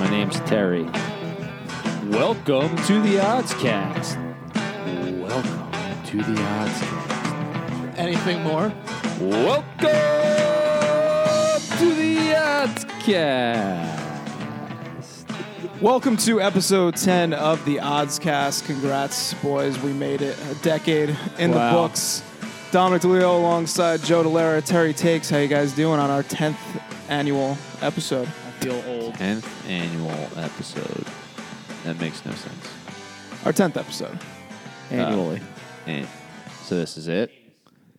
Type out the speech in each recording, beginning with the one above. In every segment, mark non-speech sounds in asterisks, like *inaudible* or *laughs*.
My name's Terry. Welcome to the Oddscast. Welcome to the Oddscast. Anything more? Welcome to the Oddscast. Welcome to episode 10 of the Oddscast. Congrats, boys. We made it a decade in Wow. the books. Dominic DeLeo alongside Joe Delera, Terry Takes. How you guys doing on our 10th annual episode? I feel old. 10th annual episode. That makes no sense. Our 10th episode. Annually. And so this is it?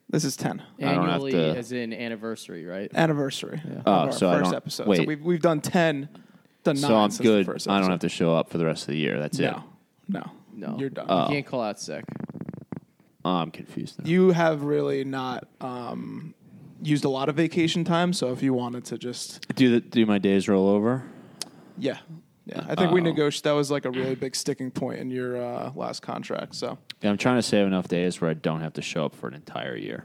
This is 10. I don't have Annually to- as in anniversary, right? Anniversary of Oh, our so I first don't- episode. So wait. we've, we've done 10, done 9 So I'm since the good. first I don't have to show up for the rest of the year. That's it. No, no, No. You're done. Oh. You can't call out sick. Oh, I'm confused now. you have really not um, used a lot of vacation time. So if you wanted to just do the, do my days roll over? Yeah. Yeah. I think we Uh-oh. negotiated that was like a really big sticking point in your uh, last contract. So Yeah, I'm trying to save enough days where I don't have to show up for an entire year.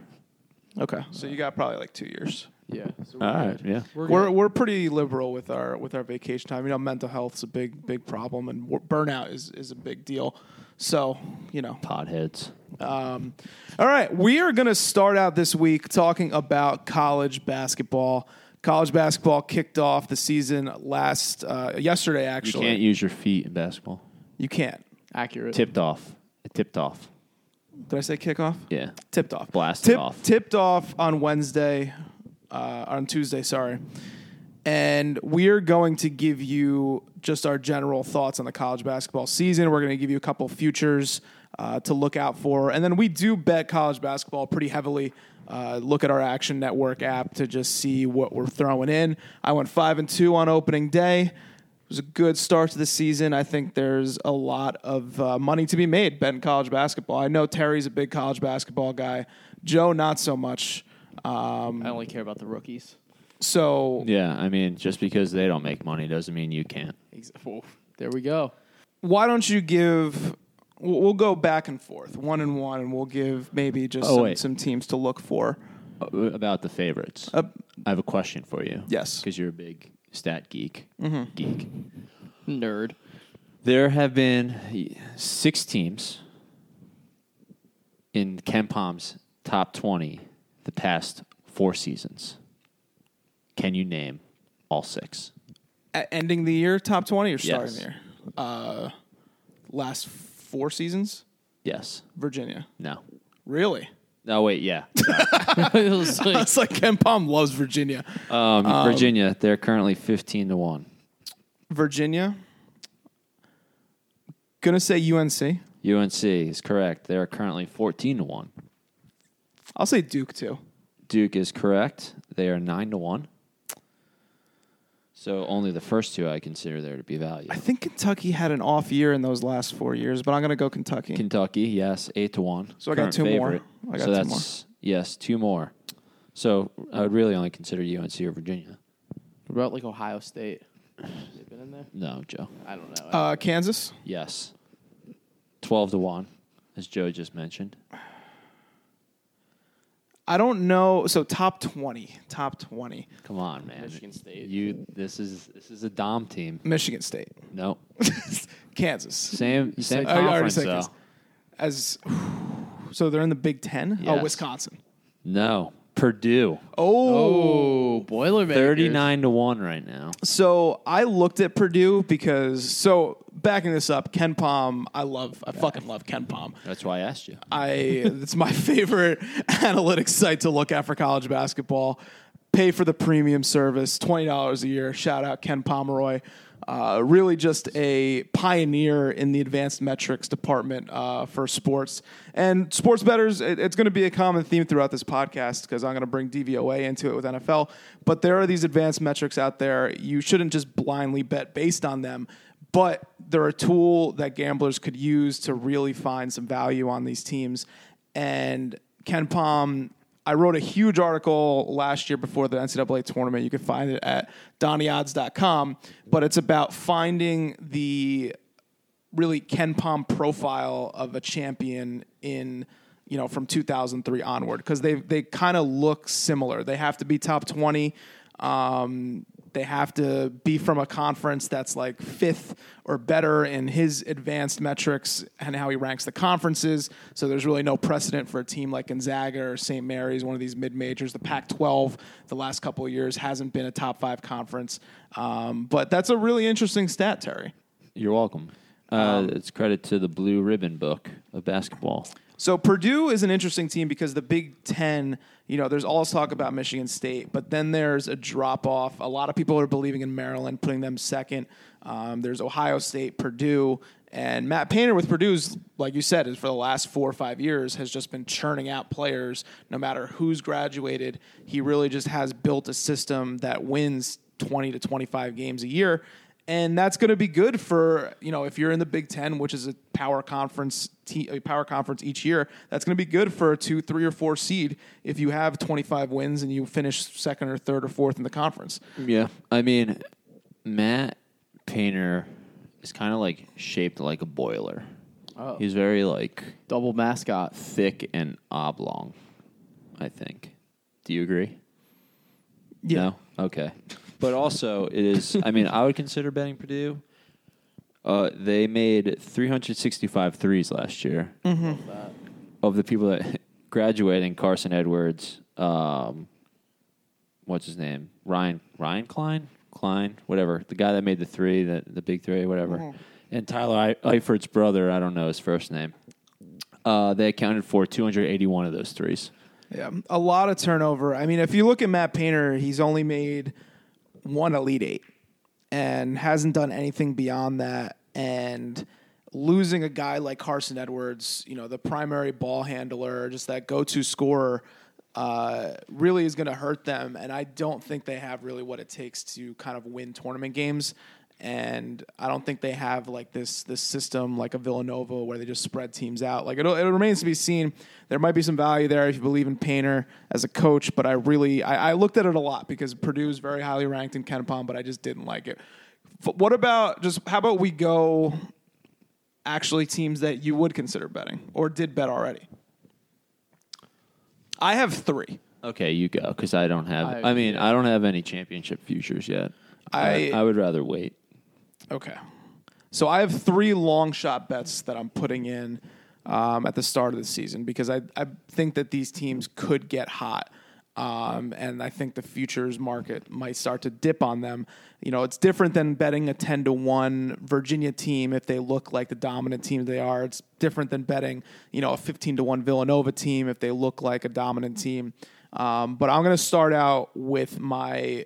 Okay. So you got probably like two years. Yeah. So All right, yeah. We're, We're we're pretty liberal with our with our vacation time. You know, mental health's a big big problem, and wor- burnout is is a big deal. So you know, Potheads. Um, all right, we are going to start out this week talking about college basketball. College basketball kicked off the season last uh, yesterday. Actually, you can't use your feet in basketball. You can't. accurate. Tipped off. It tipped off. Did I say kickoff? Yeah. Tipped off. Blasted Tip- off. Tipped off on Wednesday, uh, on Tuesday, sorry. And we're going to give you just our general thoughts on the college basketball season. We're going to give you a couple futures uh, to look out for. And then we do bet college basketball pretty heavily. Uh, look at our Action Network app to just see what we're throwing in. I went 5 and 2 on opening day. It was a good start to the season. I think there's a lot of uh, money to be made betting college basketball. I know Terry's a big college basketball guy. Joe, not so much. Um, I only care about the rookies. So Yeah, I mean, just because they don't make money doesn't mean you can't. Ex- Whoa. There we go. why don't you give? We'll we'll go back and forth, one and one, and we'll give maybe just Oh, some, some teams to look for. Uh, About the favorites. Uh, I have a question for you. Yes. Because you're a big stat geek. Geek. Nerd. There have been six teams in KenPom's top 20 the past four seasons. Can you name all six? A- ending the year top twenty or starting Yes. the year? Uh, last four seasons, Yes. Virginia. No. Really? No, wait, yeah. *laughs* it was like, It's like KenPom loves Virginia. Um, Virginia, they're currently 15 to 1. Virginia. Gonna say UNC. UNC is correct. They are currently 14 to 1. I'll say Duke too. Duke is correct. They are 9 to 1. So only the first two I consider there to be value. I think Kentucky had an off year in those last four years, but I'm gonna go Kentucky. Kentucky, yes, 8 to 1. So I got Current two more. I got so two that's, Yes, two more. So I would really only consider UNC or Virginia. what about like Ohio State? They've been in there? No, Joe. I don't know. uh, Kansas. Yes. 12 to 1, as Joe just mentioned. I don't know. So top twenty. Top twenty. Come on, man. Michigan State. You this is this is a Dom team. Michigan State. No. *laughs* Kansas. Same same said- I already conference said though. Kansas. As so they're in the Big Ten. Oh, Yes. Wisconsin. No. Purdue. Oh. oh, Boilermakers. 39 to 1 right now. So I looked at Purdue because so backing this up, KenPom. I love. I fucking love KenPom. That's why I asked you. I it's my *laughs* favorite analytics site to look at for college basketball. Pay for the premium service, twenty dollars a year. Shout out Ken Pomeroy. Uh, really, just a pioneer in the advanced metrics department uh, for sports and sports betters. It, it's going to be a common theme throughout this podcast because I'm going to bring DVOA into it with NFL. But there are these advanced metrics out there. You shouldn't just blindly bet based on them but they're a tool that gamblers could use to really find some value on these teams. And KenPom, I wrote a huge article last year before the NCAA tournament. You can find it at donnyodds.com, but it's about finding the really KenPom profile of a champion in you know from 2003 onward because they they kind of look similar. They have to be top 20. Um, They have to be from a conference that's like fifth or better in his advanced metrics and how he ranks the conferences. So there's really no precedent for a team like Gonzaga or St. Mary's, one of these mid majors. The Pac 12, the last couple of years, hasn't been a top five conference. Um, but that's a really interesting stat, Terry. You're welcome. Uh, it's credit to the Blue Ribbon book of basketball. So Purdue is an interesting team because the Big Ten, you know, there's all this talk about Michigan State, but then there's a drop off. A lot of people are believing in Maryland, putting them second. Um, there's Ohio State, Purdue, and Matt Painter with Purdue's, like you said, is for the last four or five years has just been churning out players. No matter who's graduated, he really just has built a system that wins 20 to 25 games a year and that's going to be good for you know if you're in the Big Ten, which is a power conference, te- a power conference each year. That's going to be good for a two, three, or four seed if you have 25 wins and you finish second or third or fourth in the conference. Yeah, I mean, Matt Painter is kind of like shaped like a boiler. Oh. He's very like Double mascot. thick and oblong. I think. Do you agree? Yeah. No? Okay. But also, it is. I mean, I would consider betting Purdue. Uh, they made 365 threes last year. Of the people that *laughs* graduating, Carson Edwards, um, what's his name? Ryan Ryan Cline, Cline, whatever. The guy that made the three, the the big three, whatever. And Tyler I- Eifert's brother, I don't know his first name. Uh, they accounted for 281 of those threes. Yeah, a lot of turnover. I mean, if you look at Matt Painter, he's only made one Elite Eight and hasn't done anything beyond that. And losing a guy like Carson Edwards, you know, the primary ball handler, just that go-to scorer, uh, really is going to hurt them. And I don't think they have really what it takes to kind of win tournament games. And I don't think they have like this this system like a Villanova where they just spread teams out. Like it, it remains to be seen. There might be some value there if you believe in Painter as a coach, but I really I, I looked at it a lot because Purdue's very highly ranked in KenPom, but I just didn't like it. F- What about just how about we go actually teams that you would consider betting or did bet already? I have three. Okay, you go because I don't have. I I, mean, agree. I don't have any championship futures yet. I- I would rather wait. Okay. So I have three long shot bets that I'm putting in um, at the start of the season because I, I think that these teams could get hot. Um, and I think the futures market might start to dip on them. You know, it's different than betting a 10 to 1 Virginia team if they look like the dominant team they are. It's different than betting, you know, a 15 to 1 Villanova team if they look like a dominant team. Um, but I'm going to start out with my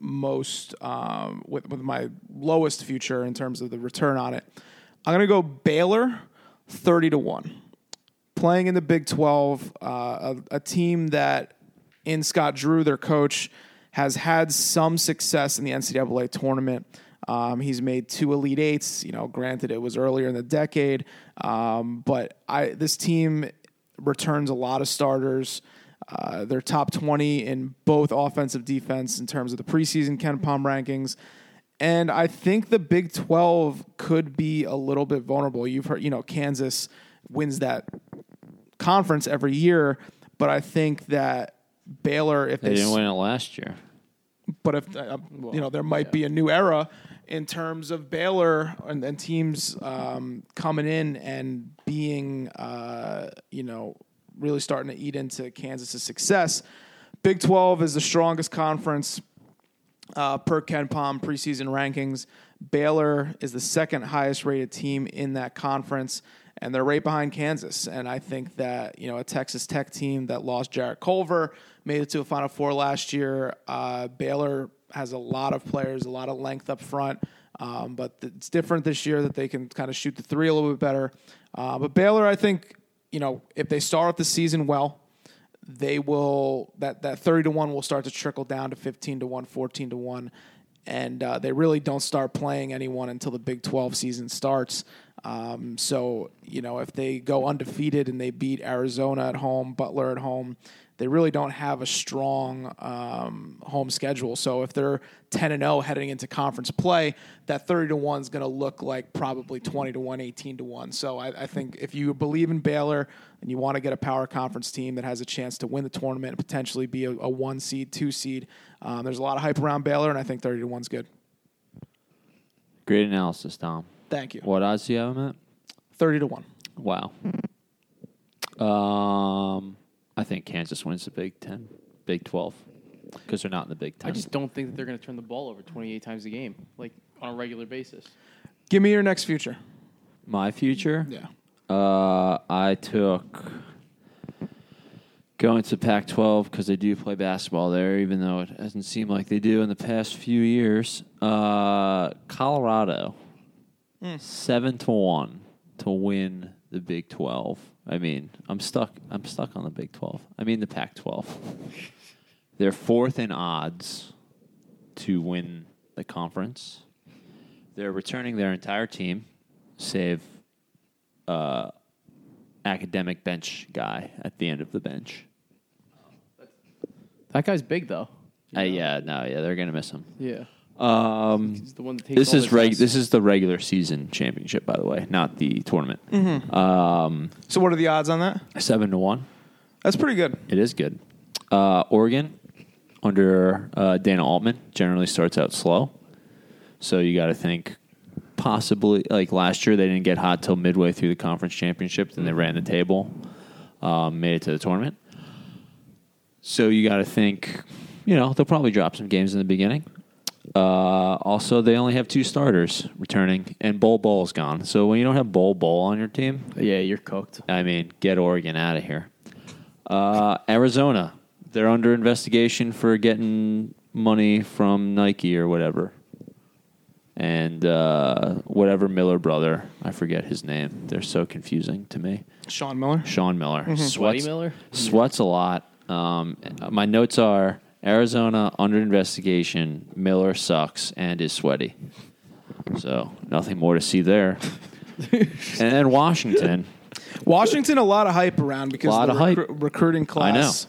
most um, with with my lowest future in terms of the return on it. I'm gonna go Baylor, thirty to one, playing in the Big Twelve, uh, a, a team that in Scott Drew, their coach, has had some success in the NCAA tournament. Um, he's made two Elite Eights. You know, granted it was earlier in the decade, um, but I this team returns a lot of starters. Uh, they're top 20 in both offensive defense in terms of the preseason KenPom rankings. And I think the Big 12 could be a little bit vulnerable. You've heard, you know, Kansas wins that conference every year, but I think that Baylor, if They they, didn't win it last year. but if uh, you know, there might be a new era in terms of Baylor and, and teams um, coming in and being, uh, you know, really starting to eat into Kansas's success. Big 12 is the strongest conference uh, per KenPom preseason rankings. Baylor is the second highest rated team in that conference, and they're right behind Kansas. And I think that you know a Texas Tech team that lost Jarrett Culver made it to a Final Four last year. Uh, Baylor has a lot of players, a lot of length up front. Um, but it's different this year that they can kind of shoot the three a little bit better. Uh, but Baylor, I think, you know, if they start off the season well, they will that that 30 to 1 will start to trickle down to 15 to 1 14 to 1 and uh, they really don't start playing anyone until the big 12 season starts. Um, so you know if they go undefeated and they beat arizona at home butler at home they really don't have a strong um, home schedule. So if they're 10 and 0 heading into conference play, that 30 to 1 is going to look like probably 20 to 1, 18 to 1. So I, I think if you believe in Baylor and you want to get a power conference team that has a chance to win the tournament and potentially be a, a one seed, two seed, um, there's a lot of hype around Baylor, and I think 30 to 1 is good. Great analysis, Tom. Thank you. What odds do you have him at? 30 to 1. Wow. Um, I think Kansas wins the Big Ten, Big Twelve, because they're not in the Big Ten. I just don't think that they're going to turn the ball over 28 times a game, like on a regular basis. Give me your next future. My future. Yeah. Uh, I took going to Pac-12 because they do play basketball there, even though it hasn't seemed like they do in the past few years. Uh, Colorado, seven to one to win the Big 12. I mean, I'm stuck. I'm stuck on the Big 12. I mean the Pac-12. *laughs* They're fourth in odds to win the conference. They're returning their entire team, save uh, academic bench guy at the end of the bench. That guy's big though. Uh, yeah, no, yeah, they're gonna miss him. Yeah. Um, He's the one that takes this is the reg- This is the regular season championship, by the way, not the tournament. So what are the odds on that? Seven to one. That's pretty good. It is good. Uh, Oregon under uh, Dana Altman generally starts out slow, so you got to think possibly like last year they didn't get hot till midway through the conference championship, then they ran the table, um, made it to the tournament. So you got to think, you know, they'll probably drop some games in the beginning. Uh, also, they only have two starters returning, and Bol Bol's gone. So when you don't have Bol Bol on your team, Yeah, you're cooked. I mean, get Oregon out of here. Uh, Arizona, they're under investigation for getting money from Nike or whatever. And uh, whatever Miller brother, I forget his name. They're so confusing to me. Sean Miller. Sean Miller. Sweaty Sweats, Miller? Sweats a lot. Um, my notes are Arizona under investigation. Miller sucks and is sweaty. So nothing more to see there. *laughs* and then Washington. Washington, a lot of hype around because Lot the of hype. recru- recruiting class.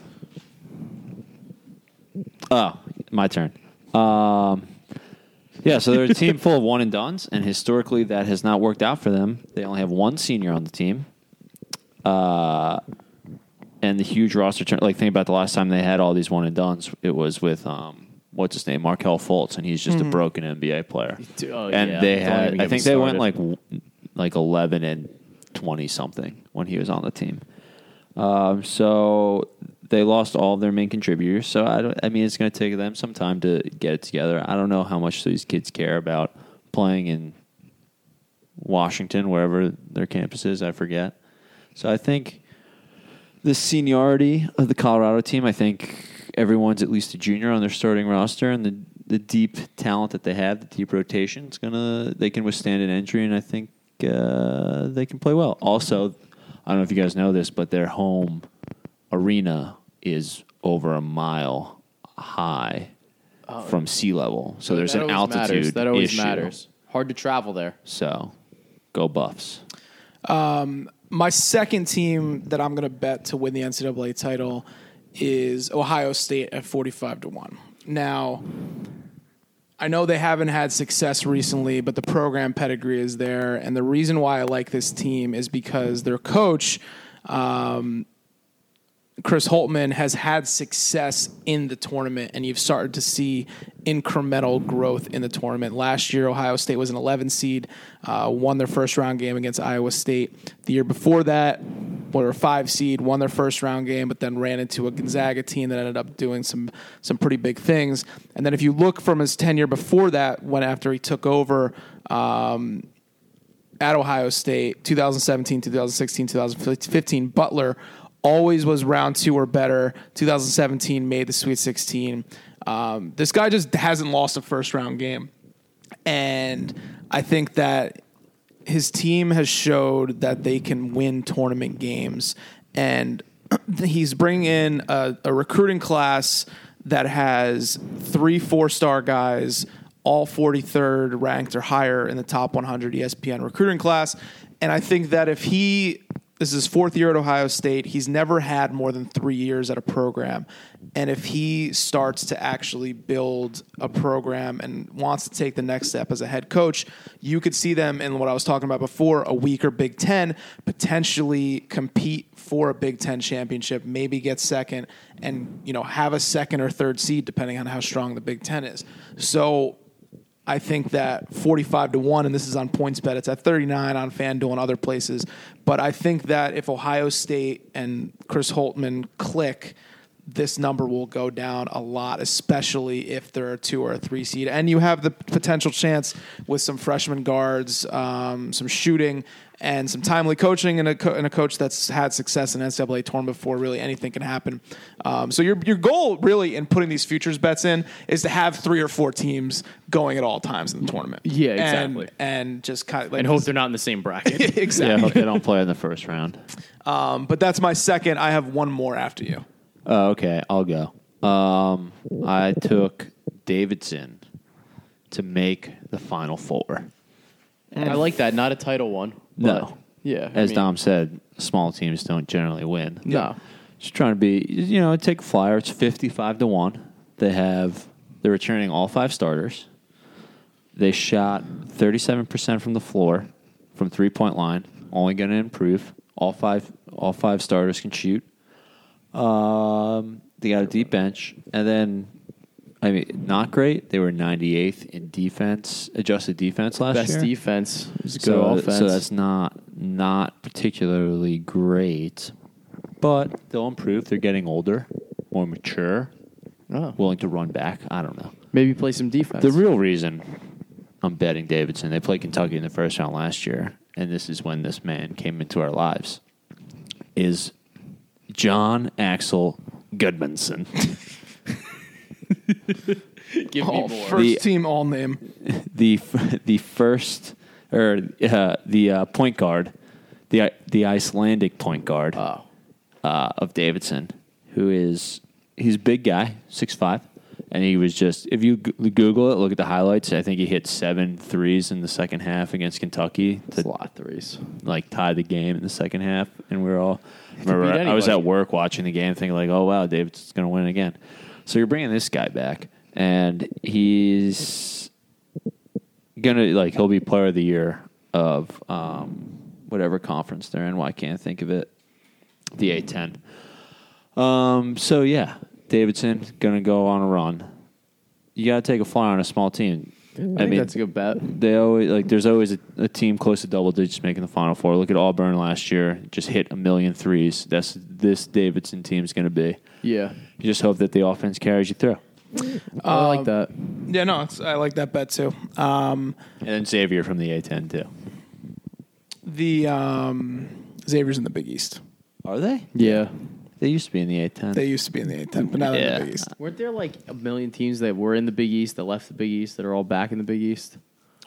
Oh, my turn. Um, yeah, so they're a team *laughs* full of one and dones, and historically that has not worked out for them. They only have one senior on the team. Uh, and the huge roster turn. Like, think about the last time they had all these one and dones. It was with um, what's his name, Markelle Fultz, and he's just a broken NBA player. Oh, and yeah. they Don't had, I think they went like like eleven and twenty something when he was on the team. Um, so they lost all of their main contributors. So I, don't, I mean, it's going to take them some time to get it together. I don't know how much these kids care about playing in Washington, wherever their campus is. I forget. So I think the seniority of the Colorado team. I think everyone's at least a junior on their starting roster, and the the deep talent that they have, the deep rotation, it's gonna they can withstand an injury, and I think uh, they can play well. Also, I don't know if you guys know this, but their home arena is over a mile high from sea level, so there's an altitude Matters. That always issue. matters. Hard to travel there. So, go Buffs. My second team that I'm going to bet to win the NCAA title is Ohio State at 45 to 1. Now, I know they haven't had success recently, but the program pedigree is there. And the reason why I like this team is because their coach, um, Chris Holtmann, has had success in the tournament, and you've started to see incremental growth in the tournament. Last year, Ohio State was an 11 seed, uh, won their first round game against Iowa State. The year before that, were a five seed, won their first round game, but then ran into a Gonzaga team that ended up doing some some pretty big things. And then if you look from his tenure before that, when after he took over. Um, at Ohio State, 2017, 2016, 2015, Butler always was round two or better. 2017 made the Sweet 16. Um, this guy just hasn't lost a first round game. And I think that his team has showed that they can win tournament games. And *clears throat* he's bringing in a, a recruiting class that has three four star guys, all 43rd ranked or higher in the top 100 ESPN recruiting class. And I think that if he this is his fourth year at Ohio State. He's never had more than three years at a program. And if he starts to actually build a program and wants to take the next step as a head coach, you could see them in what I was talking about before a weaker Big Ten potentially compete for a Big Ten championship, maybe get second, and you know have a second or third seed depending on how strong the Big Ten is. So I think that 45 to 1, and this is on PointsBet, it's at 39 on FanDuel and other places. But I think that if Ohio State and Chris Holtmann click, this number will go down a lot, especially if they're a two or a three seed. And you have the potential chance with some freshman guards, um, some shooting, and some timely coaching, and a, co- and a coach that's had success in NCAA tournament before. Really, anything can happen. Um, so your your goal, really, in putting these futures bets in, is to have three or four teams going at all times in the tournament. Yeah, exactly. And, just kind of like and hope they're not in the same bracket. *laughs* exactly. Yeah, exactly. hope they don't play in the first round. Um, but that's my second. I have one more after you. Oh, okay, I'll go. Um, I took Davidson to make the final four. I like that. Not a title one. No. Yeah. I As mean, Dom said, small teams don't generally win. No. Just trying to be, you know, take a flyer. It's fifty-five to one. They have they're returning all five starters. They shot thirty-seven percent from the floor, from three-point line. Only going to improve. All five all five starters can shoot. Um, they got a deep bench, and then I mean, not great. They were 98th in defense, adjusted defense last Best year. Best defense. Was good so, offense. so that's not not particularly great, but they'll improve. They're getting older, more mature, Oh. willing to run back. I don't know. Maybe play some defense. The real reason I'm betting Davidson, they played Kentucky in the first round last year, and this is when this man came into our lives, is Jon Axel Gudmundsson. *laughs* Give Oh, me more. first The- team all name. *laughs* the f- the first or uh, the uh, point guard, the the Icelandic point guard oh. uh, of Davidson, who is he's a big guy, six five, and he was just if you g- Google it, look at the highlights. I think he hit seven threes in the second half against Kentucky It's a to lot of threes. like tie the game in the second half, and we were all. Remember, beat I was at work watching the game, thinking like, "Oh wow, Davidson's going to win again." So you're bringing this guy back, and he's gonna like he'll be player of the year of um, whatever conference they're in. Why I can't think of it? The A10. Um. So yeah, Davidson gonna go on a run. You got to take a flyer on a small team. I, think that's a good bet. They always like. There's always a, a team close to double digits making the final four. Look at Auburn last year; just hit a million threes. That's this Davidson team's going to be. Yeah. You just hope that the offense carries you through. I like that. Yeah, no, it's, I like that bet too. Um, And then Xavier from the A10 too. the um, Xavier's in the Big East. Are they? Yeah. They used to be in the A10. They used to be in the A10, but now they're in Yeah. the Big East. Weren't there like a million teams that were in the Big East that left the Big East that are all back in the Big East?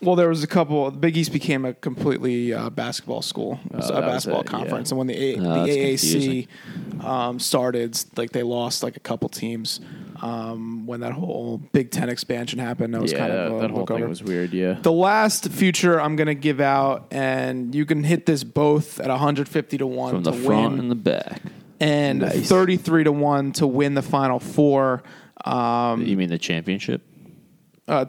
Well, there was a couple. The Big East became a completely uh, basketball school, Oh, a basketball it, conference, yeah. and when the a- Oh, the AAC um, started, like they lost like a couple teams. Um, when that whole Big Ten expansion happened, that was yeah, kind of that, a that whole thing over. was weird. Yeah. The last future I'm going to give out, and you can hit this both at 150 to one from to the front win, and the back. and Nice. 33 to one to win the Final Four. Um, You mean the championship? uh,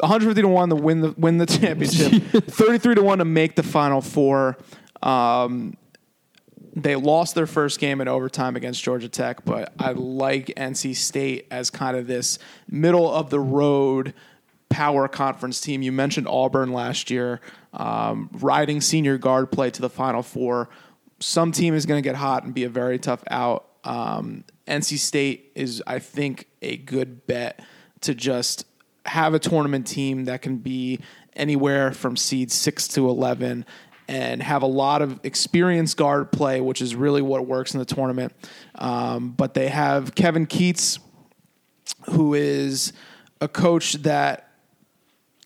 150 to one to win the win the championship. *laughs* 33 to one to make the Final Four. Um, they lost their first game in overtime against Georgia Tech, but I like NC State as kind of this middle of the road power conference team. You mentioned Auburn last year, um, riding senior guard play to the Final Four. Some team is going to get hot and be a very tough out. Um, NC State is, I think, a good bet to just have a tournament team that can be anywhere from seed six to 11 and have a lot of experienced guard play, which is really what works in the tournament. Um, but they have Kevin Keatts, who is a coach that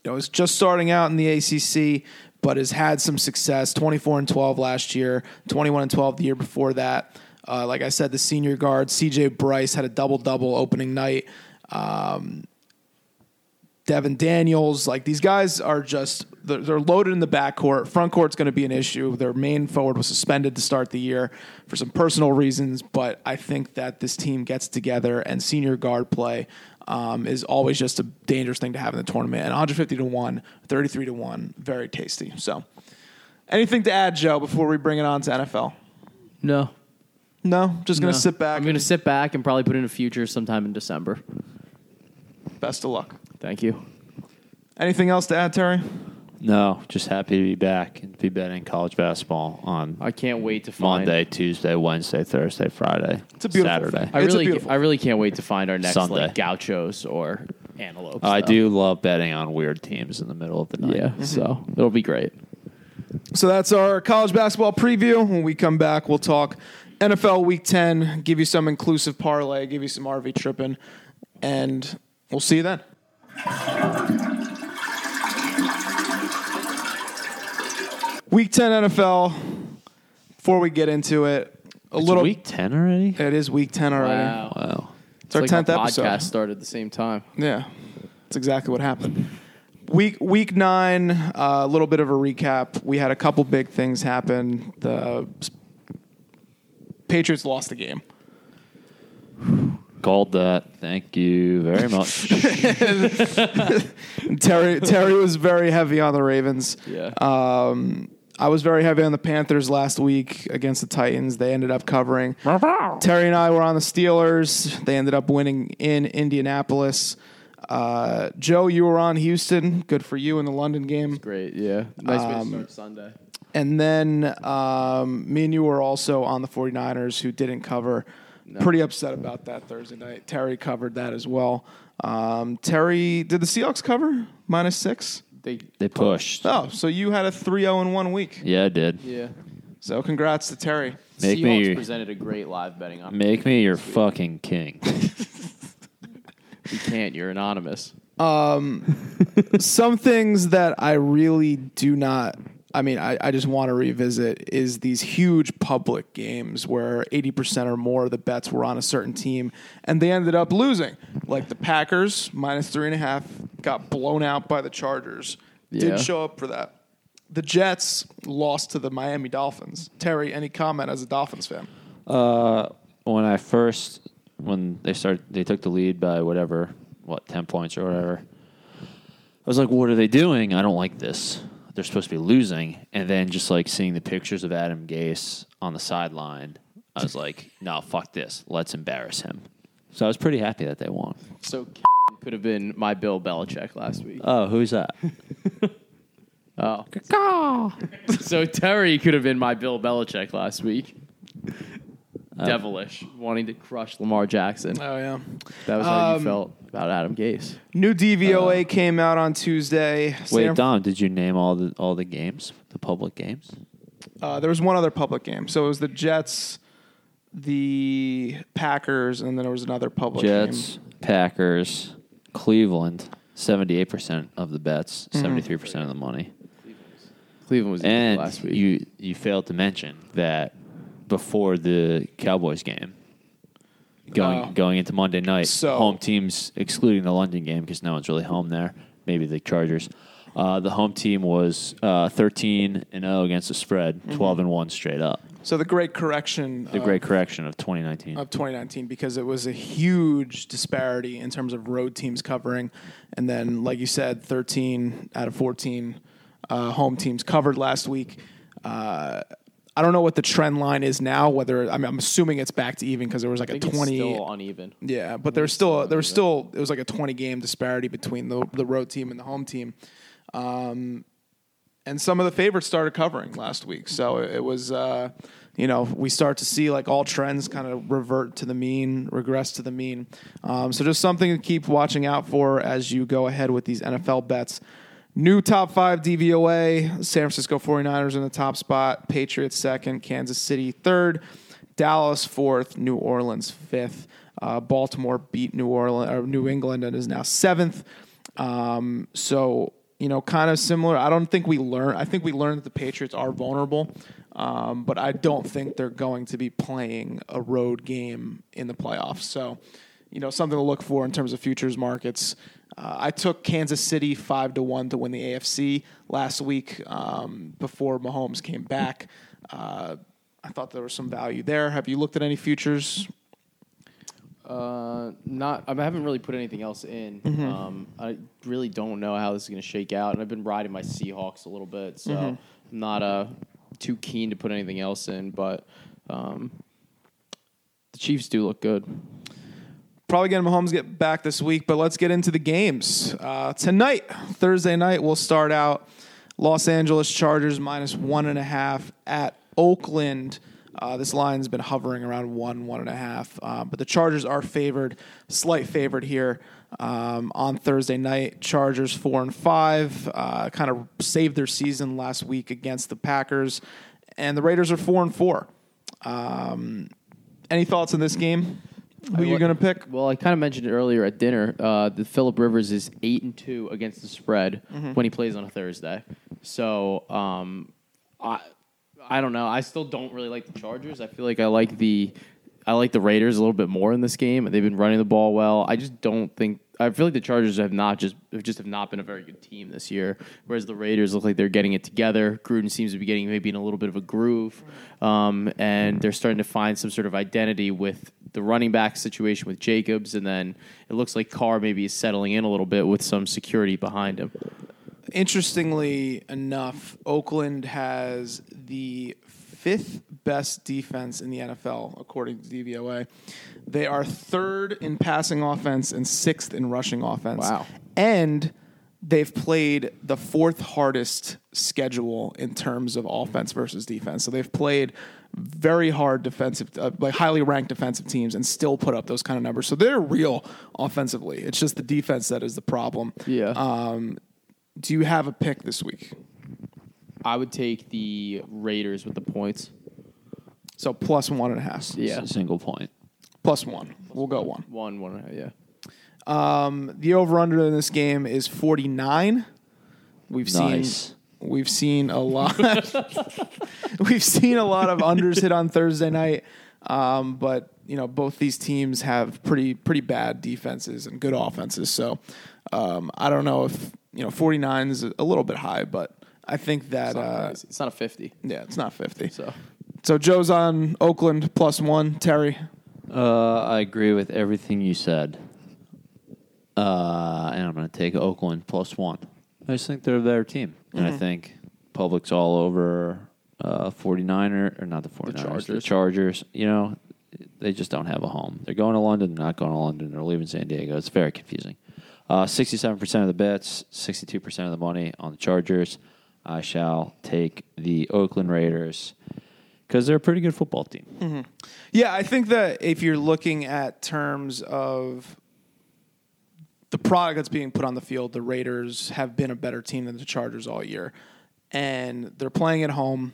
you know is just starting out in the ACC, but has had some success. Twenty four and twelve last year, twenty one and twelve the year before that. Uh, like I said, the senior guard CJ Bryce had a double double opening night. Um, Devon Daniels, like these guys are just they're, they're loaded in the backcourt. Front court's going to be an issue. Their main forward was suspended to start the year for some personal reasons, but I think that this team gets together and senior guard play um, is always just a dangerous thing to have in the tournament. And 150 to 1, 33 to 1, very tasty. So, anything to add, Joe, before we bring it on to NFL? No. No, just going to No. sit back. I'm going to sit back and probably put in a future sometime in December. Best of luck. Thank you. Anything else to add, Terry? No, just happy to be back and be betting college basketball on I can't wait to find Monday, Tuesday, Wednesday, Thursday, Friday, It's a beautiful Saturday. thing. I It's a really, beautiful- I really can't wait to find our next Sunday. like gauchos or antelopes. I though. do love betting on weird teams in the middle of the night. Yeah, so it'll be great. So that's our college basketball preview. When we come back, we'll talk NFL Week 10, give you some inclusive parlay, give you some RV tripping, and we'll see you then. Week 10 NFL. Before we get into it, a It's little. week ten already. It is Week 10 already. Wow, Wow. It's our like 10th our episode. podcast started at the same time. Yeah, that's exactly what happened. Week week nine, uh, a little bit of a recap. We had a couple big things happen. The Patriots lost the game. Called that. Thank you very much. *laughs* Terry Terry was very heavy on the Ravens. Yeah. Um, I was very heavy on the Panthers last week against the Titans. They ended up covering. Terry and I were on the Steelers. They ended up winning in Indianapolis. Uh, Joe, you were on Houston. Good for you in the London game. Great, yeah. Nice way Um, to start Sunday. And then um, me and you were also on the 49ers who didn't cover. Pretty upset about that Thursday night. Terry covered that as well. Um, Terry, did the Seahawks cover? Minus six? They, they pushed. Oh, so you had a 3 0 in one week. Yeah, I did. yeah. So congrats to Terry. Make Seahawks me presented a great live betting opportunity. make me your fucking king. *laughs* You can't. You're anonymous. *laughs* Some things that I really do not. I mean, I, I just want to revisit is these huge public games where 80% or more of the bets were on a certain team and they ended up losing. Like the Packers, minus three and a half, got blown out by the Chargers. Yeah. Didn't show up for that. The Jets lost to the Miami Dolphins. Terry, any comment as a Dolphins fan? Uh, when I first when they start they took the lead by whatever what ten points or whatever. I was like, what are they doing? I don't like this. They're supposed to be losing, and then just like seeing the pictures of Adam Gase on the sideline, I was like, no, fuck this. Let's embarrass him. So I was pretty happy that they won. So could have been my Bill Belichick last week. Oh, who's that? *laughs* Oh. *laughs* so Terry could have been my Bill Belichick last week. Devilish, wanting to crush Lamar Jackson. Oh, yeah. That was how Um, you felt about Adam Gase. New DVOA came out on Tuesday. Wait, San- Dom, did you name all the all the games, the public games? Uh, there was one other public game. So it was the Jets, the Packers, and then there was another public Jets, game. Packers, Cleveland, seventy-eight percent of the bets, Mm-hmm. 73 percent of the money, Cleveland was easy and last week. you you failed to mention that before the Cowboys game, going Oh. going into Monday night, So- home teams excluding the London game because no one's really home there, maybe the Chargers. Uh, the home team was uh, 13 and 0 against the spread, Mm-hmm. 12 and 1 straight up. So the great correction The of, great correction of 2019. of 2019 because it was a huge disparity in terms of road teams covering, and then like you said, 13 out of 14 uh, home teams covered last week. I don't know what the trend line is now. Whether I mean, I'm assuming it's back to even because there was like a think 20. it's still uneven. Yeah, but there's still there was still it was like a 20 game disparity between the the road team and the home team. Um, and some of the favorites started covering last week. So it, it was uh, you know, we start to see like all trends kind of revert to the mean, regress to the mean. Um, so just something to keep watching out for as you go ahead with these NFL bets. New top five DVOA San Francisco 49ers in the top spot, Patriots second, Kansas City third, Dallas fourth, New Orleans fifth. Uh, Baltimore beat New Orleans or New England and is now seventh. Um, so you know, kind of similar. I don't think we learn. I think we learned that the Patriots are vulnerable, um, but I don't think they're going to be playing a road game in the playoffs. So, you know, something to look for in terms of futures markets. Uh, I took Kansas City five to one to win the AFC last week um, before Mahomes came back. Uh, I thought there was some value there. Have you looked at any futures? Uh, not. I haven't really put anything else in. Um, I really don't know how this is going to shake out, and I've been riding my Seahawks a little bit, so I'm not uh too keen to put anything else in. But um, the Chiefs do look good. Probably getting Mahomes get back this week, but let's get into the games. Uh, tonight, Thursday night, we'll start out Los Angeles Chargers minus one and a half at Oakland. Uh, this line's been hovering around one, one and a half, uh, but the Chargers are favored, slight favored here um, on Thursday night. Chargers four and five, uh, kind of saved their season last week against the Packers, and the Raiders are four and four. Um, any thoughts on this game? Who you going to pick? Well, I kind of mentioned it earlier at dinner. Uh, the Philip Rivers is eight and two against the spread when he plays on a Thursday. So um, I I don't know. I still don't really like the Chargers. I feel like I like the I like the Raiders a little bit more in this game. They've been running the ball well. I just don't think I feel like the Chargers have not just have just have not been a very good team this year. Whereas the Raiders look like they're getting it together. Gruden seems to be getting maybe in a little bit of a groove, um, and they're starting to find some sort of identity with the running back situation with Jacobs, and then it looks like Carr maybe is settling in a little bit with some security behind him. Interestingly enough, Oakland has the fifth best defense in the NFL, according to DVOA. They are third in passing offense and sixth in rushing offense. Wow. And they've played the fourth hardest schedule in terms of offense versus defense. So they've played very hard defensive, uh, like highly ranked defensive teams, and still put up those kind of numbers. So they're real offensively. It's just the defense that is the problem. Yeah. Um, do you have a pick this week? I would take the Raiders with the points. So plus one and a half. Yeah. Single point. Plus one. We'll go one. One, one, and a half, yeah. Um, the over under in this game is 49. We've Nice. seen we've seen a lot *laughs* we've seen a lot of unders hit on Thursday night. Um, but you know, both these teams have pretty pretty bad defenses and good offenses. So um, I don't know if you know 49 is a little bit high, but I think that It's not, uh, it's not a 50. yeah, it's not 50. So So Joe's on Oakland plus one. Terry, Uh, I agree with everything you said. Uh, and I'm going to take Oakland plus one. I just think they're a better team. And I think public's all over uh, 49er, or not the 49ers, the Chargers. Chargers. You know, they just don't have a home. They're going to London, they're not going to London, they're leaving San Diego. It's very confusing. Uh, 67% of the bets, 62% of the money on the Chargers. I shall take the Oakland Raiders because they're a pretty good football team. Yeah, I think that if you're looking at terms of the product that's being put on the field, the Raiders have been a better team than the Chargers all year. And they're playing at home.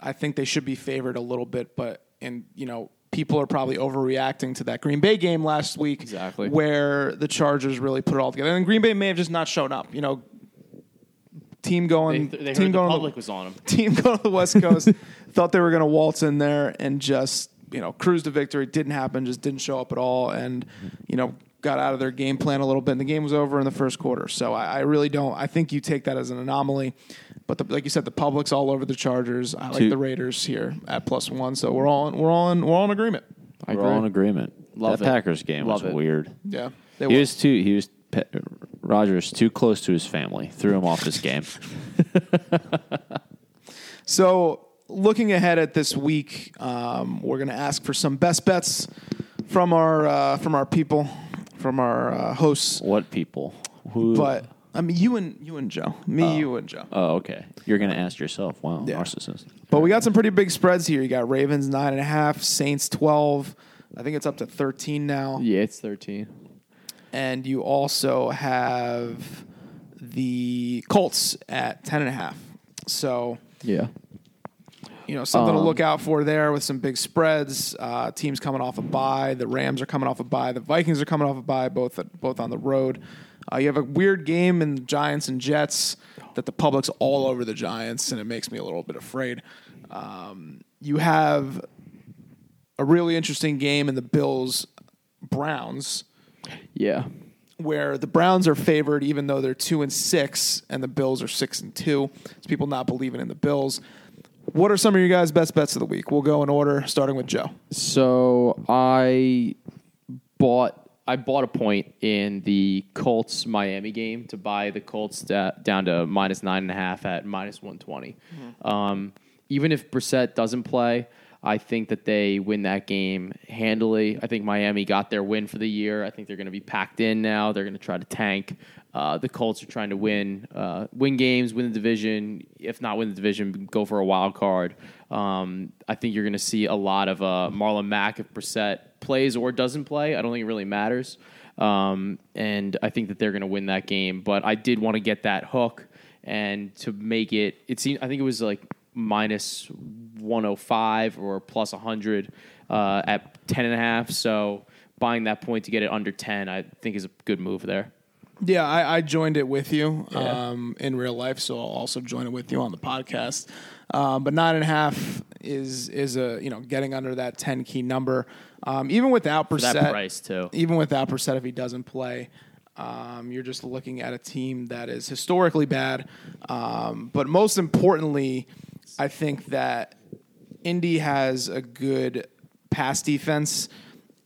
I think they should be favored a little bit, but and you know, people are probably overreacting to that Green Bay game last week Exactly. where the Chargers really put it all together. And Green Bay may have just not shown up, you know. Team going they team heard the going the- public was on them. *laughs* team going to the West Coast *laughs* thought they were going to waltz in there and just you know cruise to victory. Didn't happen. Just didn't show up at all, and you know got out of their game plan a little bit. And the game was over in the first quarter. So I, I really don't. I think you take that as an anomaly. But the, like you said, the public's all over the Chargers. I like Two- the Raiders here at plus one. So we're all in, we're all in, we're all in agreement. I We're all in agreement. Love that it. Packers game Love was it. weird. Yeah, they He were. was too. He was Pe- Rodgers too close to his family. Threw him off his game. *laughs* So, looking ahead at this week, um, we're going to ask for some best bets from our uh, from our people, from our uh, hosts. What people? Who? But I mean, you and you and Joe, me, you and Joe. oh, okay. You're gonna ask yourself. Wow, Yeah. narcissist. But we got some pretty big spreads here. You got Ravens nine and a half, Saints twelve. I think it's up to thirteen now. Yeah, it's 13. And you also have the Colts at ten and a half. So Yeah. You know something to Um, look out for there with some big spreads. Uh, teams coming off a bye. The Rams are coming off a bye. The Vikings are coming off a bye. Both both on the road. Uh, you have a weird game in Giants and Jets that the public's all over the Giants, and it makes me a little bit afraid. Um, you have a really interesting game in the Bills Browns Yeah. where the Browns are favored even though they're two and six, and the Bills are six and two. It's people not believing in the Bills. What are some of your guys' best bets of the week? We'll go in order, starting with Joe. So I bought I bought a point in the Colts Miami game to buy the Colts da- down to minus nine and a half at minus one Um, even if Brissett doesn't play, I think that they win that game handily. I think Miami got their win for the year. I think they're going to be packed in now. They're going to try to tank. Uh, the Colts are trying to win, uh, win games, win the division. If not win the division, go for a wild card. Um, I think you're going to see a lot of uh, Marlon Mack if Brissett plays or doesn't play. I don't think it really matters. Um, and I think that they're going to win that game. But I did want to get that hook and to make it. It seemed. I think it was like minus 105 or plus 100 uh, at 10 and a half. So buying that point to get it under 10, I think is a good move there. Yeah, I, I joined it with you Yeah. um, in real life, so I'll also join it with you on the podcast. Um, but nine and a half is is a you know getting under that ten key number, um, even without Brissett. that price too. even without Brissett, if he doesn't play, um, you're just looking at a team that is historically bad. Um, but most importantly, I think that Indy has a good pass defense,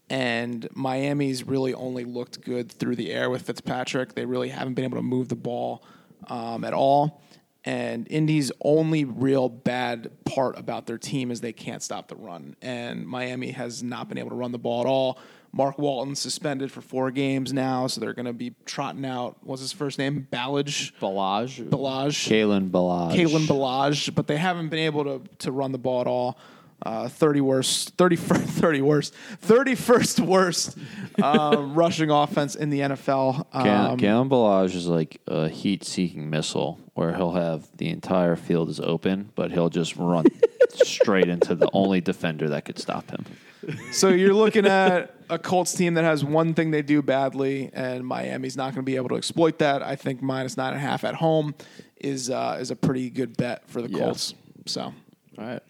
and Miami's really only looked good through the air with Fitzpatrick. They really haven't been able to move the ball um, at all. And Indy's only real bad part about their team is they can't stop the run. And Miami has not been able to run the ball at all. Mark Walton suspended for four games now, so they're going to be trotting out. What's his first name? Ballage, Balaj. Ballage, Kalen Ballage. Kalen Ballage, but they haven't been able to to run the ball at all. Uh, 30 worst, 30, *laughs* 30 worst, 31st worst um, *laughs* rushing offense in the NFL. Um, is like a heat-seeking missile, where he'll have the entire field is open, but he'll just run *laughs* straight into the only defender that could stop him. So you're looking at a Colts team that has one thing they do badly, and Miami's not going to be able to exploit that. I think minus nine and a half at home is uh, is a pretty good bet for the Yeah. Colts. So All right.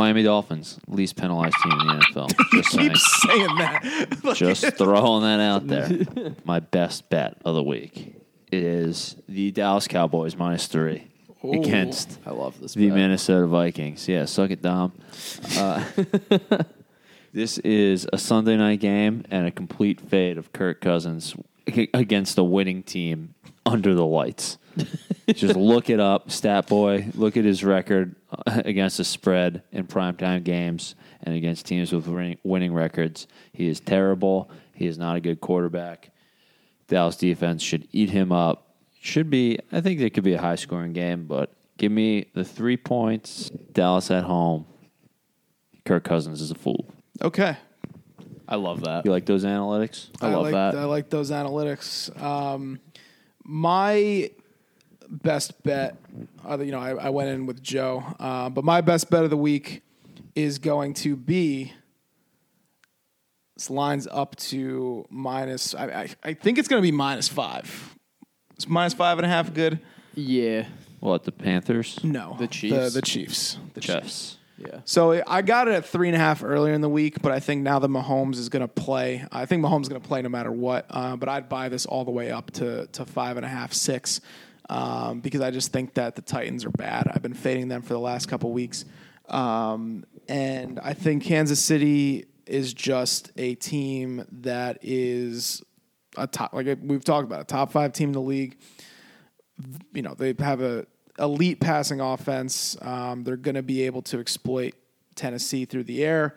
Miami Dolphins, least penalized team in the NFL. *laughs* Just saying. keep saying that. *laughs* Just throwing that out there. *laughs* My best bet of the week is the Dallas Cowboys minus three against I love this. the bet. Minnesota Vikings. Yeah, suck it, Dom. Uh, this is a Sunday night game and a complete fade of Kirk Cousins against a winning team under the lights. *laughs* Just look it up, Stat Boy. Look at his record uh, against the spread in primetime games and against teams with winning, winning records. He is terrible. He is not a good quarterback. Dallas defense should eat him up. Should be, I think it could be a high scoring game, but give me the three points. Dallas at home. Kirk Cousins is a fool. Okay. I love that. You like those analytics? I love like, that. I like those analytics. Um, my best bet, uh, you know, I, I went in with Joe, uh, but my best bet of the week is going to be. This lines up to minus. I, I, I think it's going to be minus five. It's minus five and a half good. Yeah. What, the Panthers? No, The Chiefs? The, the Chiefs. The Chiefs. Chiefs. Yeah. So I got it at three and a half earlier in the week, but I think now that Mahomes is going to play, I think Mahomes is going to play no matter what. Uh, but I'd buy this all the way up to to five and a half, six, um, because I just think that the Titans are bad. I've been fading them for the last couple weeks, um, and I think Kansas City is just a team that is a top, like we've talked about, a top five team in the league you know they have a elite passing offense. Um, they're going to be able to exploit Tennessee through the air,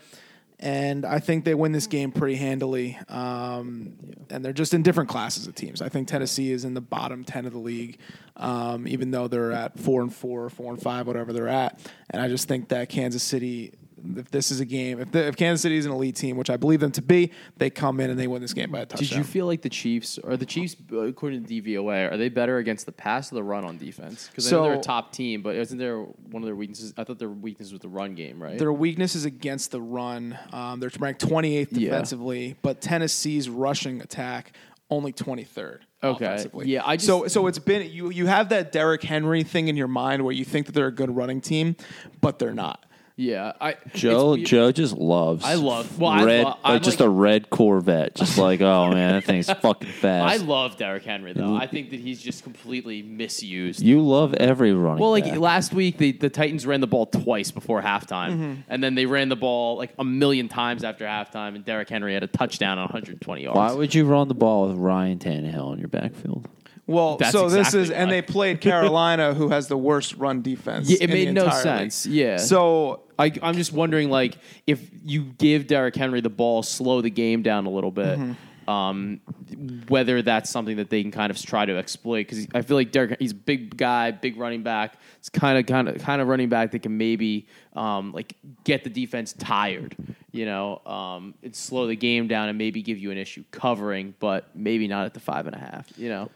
and I think they win this game pretty handily. Um, and they're just in different classes of teams. I think Tennessee is in the bottom ten of the league, um, even though they're at four and four, four and five, whatever they're at. And I just think that Kansas City. If this is a game, if, the, if Kansas City is an elite team, which I believe them to be, they come in and they win this game by a touchdown. Did you feel like the Chiefs, or the Chiefs, according to DVOA, are they better against the pass or the run on defense? Because know they're a top team, but isn't there one of their weaknesses? I thought their weakness was the run game, right? Their weakness is against the run. Um, they're ranked 28th Yeah. defensively, but Tennessee's rushing attack only 23rd. Okay. Yeah, I just- so so it's been you you have that Derrick Henry thing in your mind where you think that they're a good running team, but they're not. Yeah, I Joe it's- Joe just loves. I love- well, I red, lo- like I'm just like- a red Corvette. Just like oh man, that thing's *laughs* fucking fast. I fast. love Derrick Henry though. I think that he's just completely misused. you love every running. Well, like back. last week, the, the Titans ran the ball twice before halftime, Mm-hmm. and then they ran the ball like a million times after halftime, and Derrick Henry had a touchdown on 120 yards. Why would you run the ball with Ryan Tannehill in your backfield? Well, That's so this exactly is, and they played *laughs* Carolina, who has the worst run defense. Yeah, it in the made no sense. league. Yeah. So I, I'm just wondering, like, if you give Derrick Henry the ball, slow the game down a little bit, Mm-hmm. um, whether that's something that they can kind of try to exploit. Because I feel like Derrick, he's a big guy, big running back. It's kind of, kind of, kind of running back that can maybe, um, like, get the defense tired, you know, um, and slow the game down and maybe give you an issue covering, but maybe not at the five and a half. You know,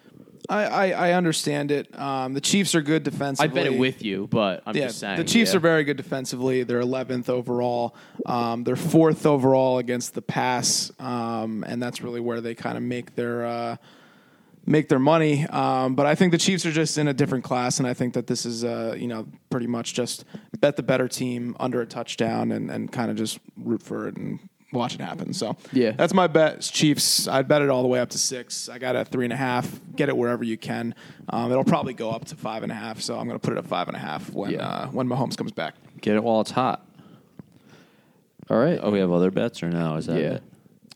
I, I, I understand it. Um, the Chiefs are good defensively. I bet it with you, but I'm Yeah, just saying the Chiefs yeah. are very good defensively. They're 11th overall. Um, they're fourth overall against the pass, um, and that's really where they kind of make their uh, make their money. Um, but I think the Chiefs are just in a different class, and I think that this is uh, you know pretty much just bet the better team under a touchdown and, and kind of just root for it and watch it happen. So Yeah. that's my bet. Chiefs. I'd bet it all the way up to six. I got it at three and a half. Get it wherever you can. Um, it'll probably go up to five and a half. So I'm going to put it at five and a half when Yeah. uh, when Mahomes comes back. Get it while it's hot. All right. Oh, we have other bets or no? Is that Yeah. it?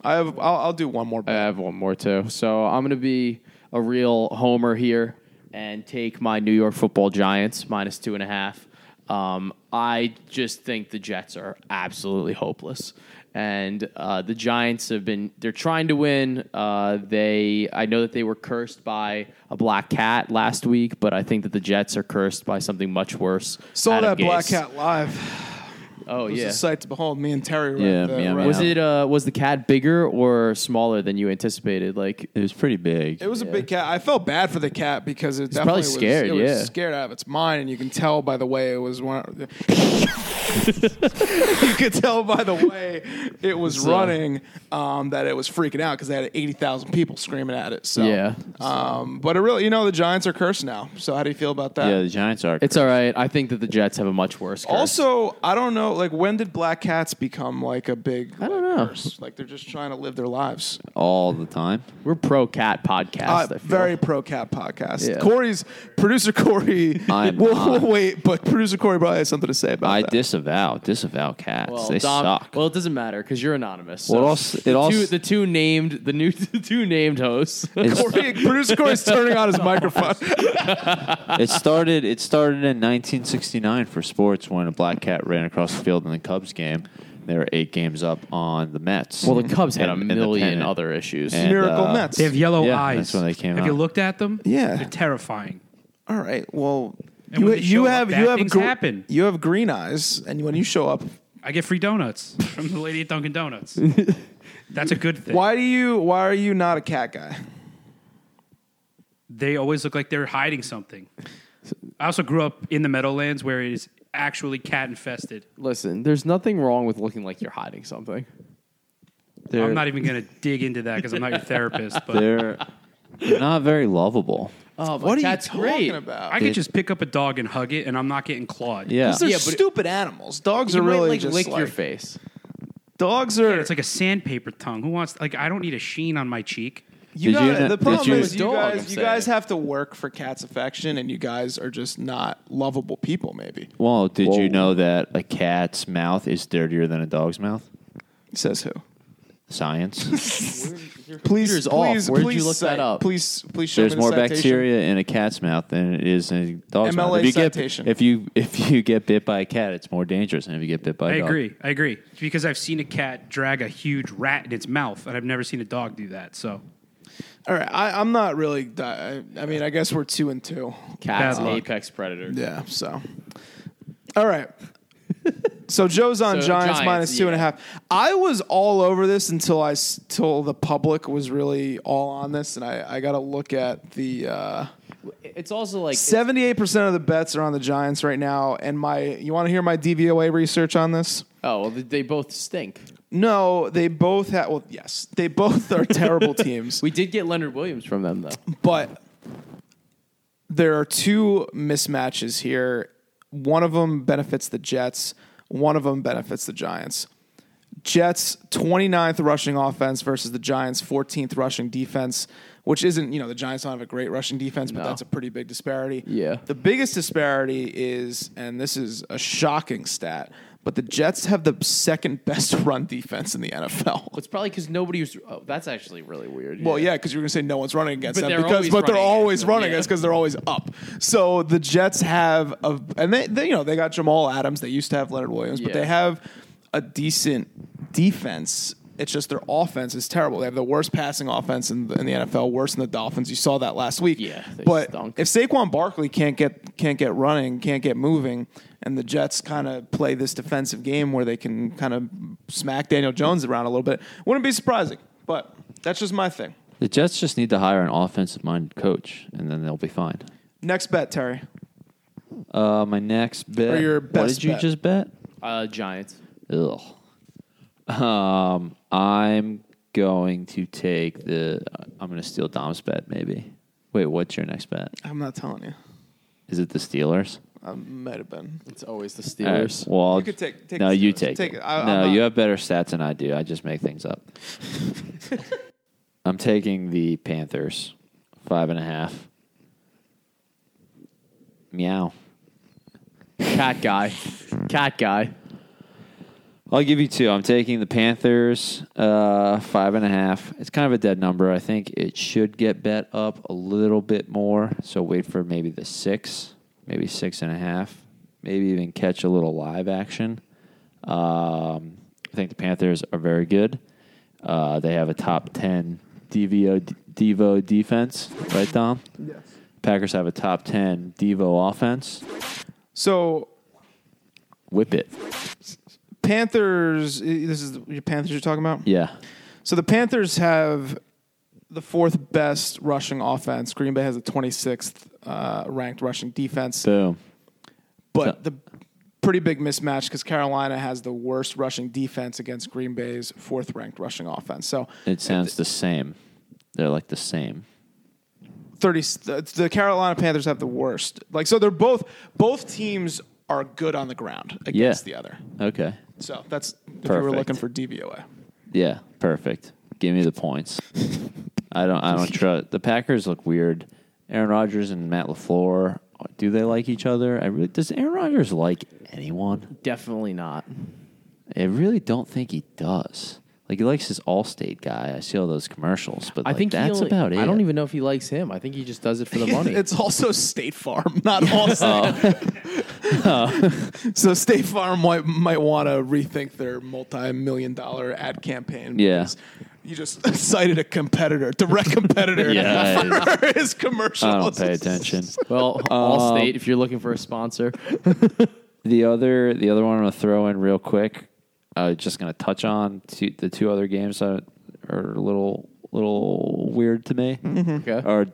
I have. I'll, I'll do one more I have one more too. So I'm going to be a real homer here and take my New York Football Giants minus two and a half. Um, I just think the Jets are absolutely hopeless, and uh, the Giants have been—they're trying to win. Uh, they, I know that they were cursed by a black cat last week, but I think that the Jets are cursed by something much worse. Saw Adam that Black Cat live. Oh It was yeah. a sight to behold. Me and Terry. Were Yeah, at the yeah, run. Was it uh, was the cat bigger or smaller than you anticipated? Like It was pretty big. It was a big cat. I felt bad for the cat because it definitely probably was, scared, It was yeah. scared out of its mind, and you can tell by the way it was. One, *laughs* *laughs* you could tell by the way it was So- running um, that it was freaking out because they had eighty thousand people screaming at it. So Yeah. um, but it really, you know, the Giants are cursed now. So how do you feel about that? yeah, the Giants are. It's all right. I think that the Jets have a much worse. Curse. Also, I don't know. Like, when did black cats become like a big? I don't like, know. curse? Like, they're just trying to live their lives. all the time. we're pro cat podcast. Uh, I feel. very pro cat podcast. Yeah. Corey's producer Corey. I'm *laughs* we'll, not. we'll wait, but producer Corey probably has something to say about I that. disavow, disavow disavow cats. well, they Dom- suck. Well, it doesn't matter because you're anonymous. Well, so it also- it the, also- two, the two named the new *laughs* the two named hosts. *laughs* Corey, producer Corey's turning on his *laughs* microphone. it started. It started in 1969 for sports when a black cat ran across the field in the Cubs game. They were eight games up on the Mets. well, the Cubs had a In- in the million pennant. other issues. And- Miracle uh, Mets. They have yellow Yeah, eyes. that's when they came Have you looked at them? Yeah. They're terrifying. All right. Well, And you, when you show up, have bad you have things gr- happen. you have green eyes, and when you show up, I get free donuts from the lady at Dunkin' Donuts. *laughs* That's a good thing. why do you? Why are you not a cat guy? They always look like they're hiding something. I also grew up in the Meadowlands where it is actually cat infested. Listen, there's nothing wrong with looking like you're hiding something. They're, I'm not even going to dig into that because I'm not your therapist. *laughs* But They're, they're not very lovable. Oh, but What are that's you talking great. about? I could just pick up a dog and hug it, and I'm not getting clawed. Yeah. They're Yeah, but- stupid animals. Dogs You are might, really like just lick like, your face. Dogs are. It's like a sandpaper tongue. Who wants? Like, I don't need a sheen on my cheek. You Did you gotta- kn- the did problem you- is you Dog, I'm guys, you saying. guys have to work for cats' affection, and you guys are just not lovable people. Maybe Well, did Whoa. you know that a cat's mouth is dirtier than a dog's mouth? says who? Science. *laughs* Please, Computer's please, off. Where did please you look cite- that up? Please, please show There's me the more citation. bacteria in a cat's mouth than it is in a dog's MLA mouth. If you, citation. get, if you if you get bit by a cat, it's more dangerous than if you get bit by a I dog. I agree. I agree. Because I've seen a cat drag a huge rat in its mouth, and I've never seen a dog do that. So All right, I, I'm not really. I, I mean, I guess we're two and two. Cat's Bad luck. apex predator. Yeah. So, all right. *laughs* So Joe's on So Giants, Giants, minus two and a yeah. half. I was all over this until I s- till the public was really all on this, and I, I got to look at the. Uh, It's also like Seventy-eight percent of the bets are on the Giants right now, and my. You want to hear my DVOA research on this? oh, well, they- they both stink. No, they both have. Well, yes, they both are terrible *laughs* teams, We did get Leonard Williams from them though. but there are two mismatches here. One of them benefits the Jets. One of them benefits the Giants. Jets 29th rushing offense versus the Giants 14th rushing defense, which isn't, you know, the Giants don't have a great rushing defense, but No. that's a pretty big disparity. Yeah. The biggest disparity is, and this is a shocking stat, but the Jets have the second best *laughs* run defense in the NFL. It's probably because nobody was. Oh, that's actually really weird. Well, yeah, because you're going to say no one's running against But them they're because, always but they're running always them, running yeah. us because they're always up. So the Jets have a, and they, they, you know, they got Jamal Adams. They used to have Leonard Williams, but Yeah. they have a decent defense. It's just their offense is terrible. They have the worst passing offense in the, in the NFL, worse than the Dolphins. You saw that last week. Yeah, they but stunk. if Saquon Barkley can't get can't get running, can't get moving, and the Jets kind of play this defensive game where they can kind of smack Daniel Jones around a little bit, wouldn't be surprising. But that's just my thing. The Jets just need to hire an offensive minded coach, and then they'll be fine. Next bet, Terry. Uh, my next bet. Or your what did you bet. just bet? Uh, Giants. Ugh. Um, I'm going to take the. I'm going to steal Dom's bet. Maybe. Wait, what's your next bet? I'm not telling you. Is it the Steelers? I might have been. It's always the All right, Steelers. well, I'll- You could take- take no, the you Steelers. take, Take it. it. I- I'm no, not- you have better stats than I do. I just make things up. I'm taking the Panthers, five and a half. Meow. Cat guy. Cat guy. I'll give you two. I'm taking the Panthers, uh, five and a half. It's kind of a dead number. I think it should get bet up a little bit more. So wait for maybe the six, maybe six and a half, maybe even catch a little live action. Um, I think the Panthers are very good. Uh, they have a top ten DVO Devo defense, right, Dom? Yes. Packers have a top ten Devo offense. So Whip it, Panthers. This is the Panthers you're talking about. yeah. So the Panthers have the fourth best rushing offense. Green Bay has the 26th uh, ranked rushing defense, Boom. but the pretty big mismatch because Carolina has the worst rushing defense against Green Bay's fourth ranked rushing offense. So It sounds the same. They're like the same. 30 the, the Carolina Panthers have the worst. Like so they're both both teams are good on the ground against the other. Okay. So that's if you were Perfect. looking for DVOA. Yeah. Perfect. Give me the points. *laughs* I don't. I don't trust. The Packers look weird. Aaron Rodgers and Matt LaFleur. Do they like each other? I really. Does Aaron Rodgers like anyone? Definitely not. I really don't think he does. Like he likes his Allstate guy. I see all those commercials, but I like, think he that's only- about it. I don't even know if he likes him. I think he just does it for the money. it's also State Farm, *laughs* not Allstate. Oh. *laughs* *laughs* so State Farm might might want to rethink their multi-million dollar ad campaign. Yeah. because You just cited a competitor, direct competitor Yeah, for his commercials. I don't pay attention. well, um, Allstate, if you're looking for a sponsor. The other, the other one I'm gonna throw in real quick. Uh, just gonna touch on two, the two other games that are a little, little weird to me. Okay. Are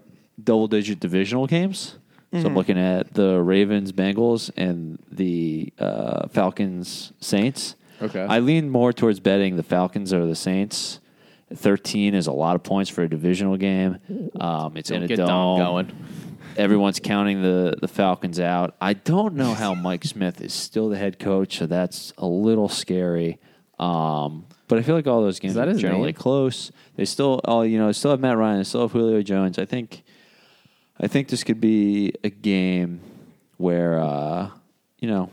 double digit divisional games. So I'm looking at the Ravens, Bengals, and the uh, Falcons, Saints. Okay. I lean more towards betting the Falcons or the Saints. 13 is a lot of points for a divisional game. Um, it's in Don't a get dome. Dom going. Everyone's counting the, the Falcons out. I don't know how Mike Smith is still the head coach, so that's a little scary. Um, but I feel like all those games that are generally name? close. They still, oh, you know, still have Matt Ryan, they still have Julio Jones. I think, I think this could be a game where, uh, you know,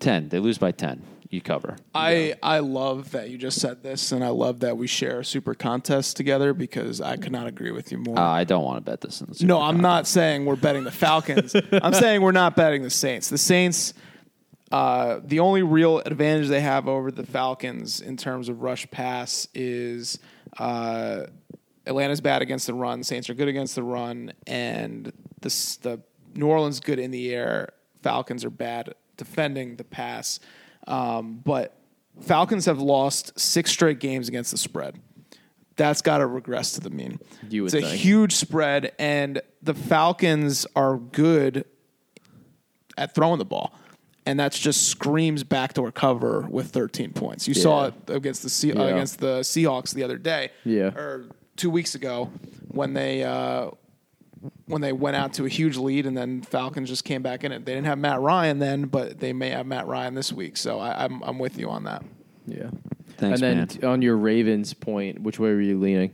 ten. They lose by ten. You cover. I, I love that you just said this, and I love that we share a super contest together because I could not agree with you more. Uh, I don't want to bet this in the Super No, I'm not saying we're betting the Falcons. *laughs* I'm saying we're not betting the Saints. The Saints, uh, the only real advantage they have over the Falcons in terms of rush pass is uh, Atlanta's bad against the run. Saints are good against the run, and the the New Orleans good in the air. Falcons are bad defending the pass, um, but Falcons have lost six straight games against the spread. That's got to regress to the mean. You would it's a think. huge spread, and the Falcons are good at throwing the ball. And that's just screams backdoor cover with 13 points. You saw it against the uh, Yeah. against the Seahawks the other day, Yeah. or two weeks ago when they uh, when they went out to a huge lead, and then Falcons just came back in it. They didn't have Matt Ryan then, but they may have Matt Ryan this week. So I, I'm I'm with you on that. Yeah. Thanks, and then man. t- on your Ravens point, which way were you leaning?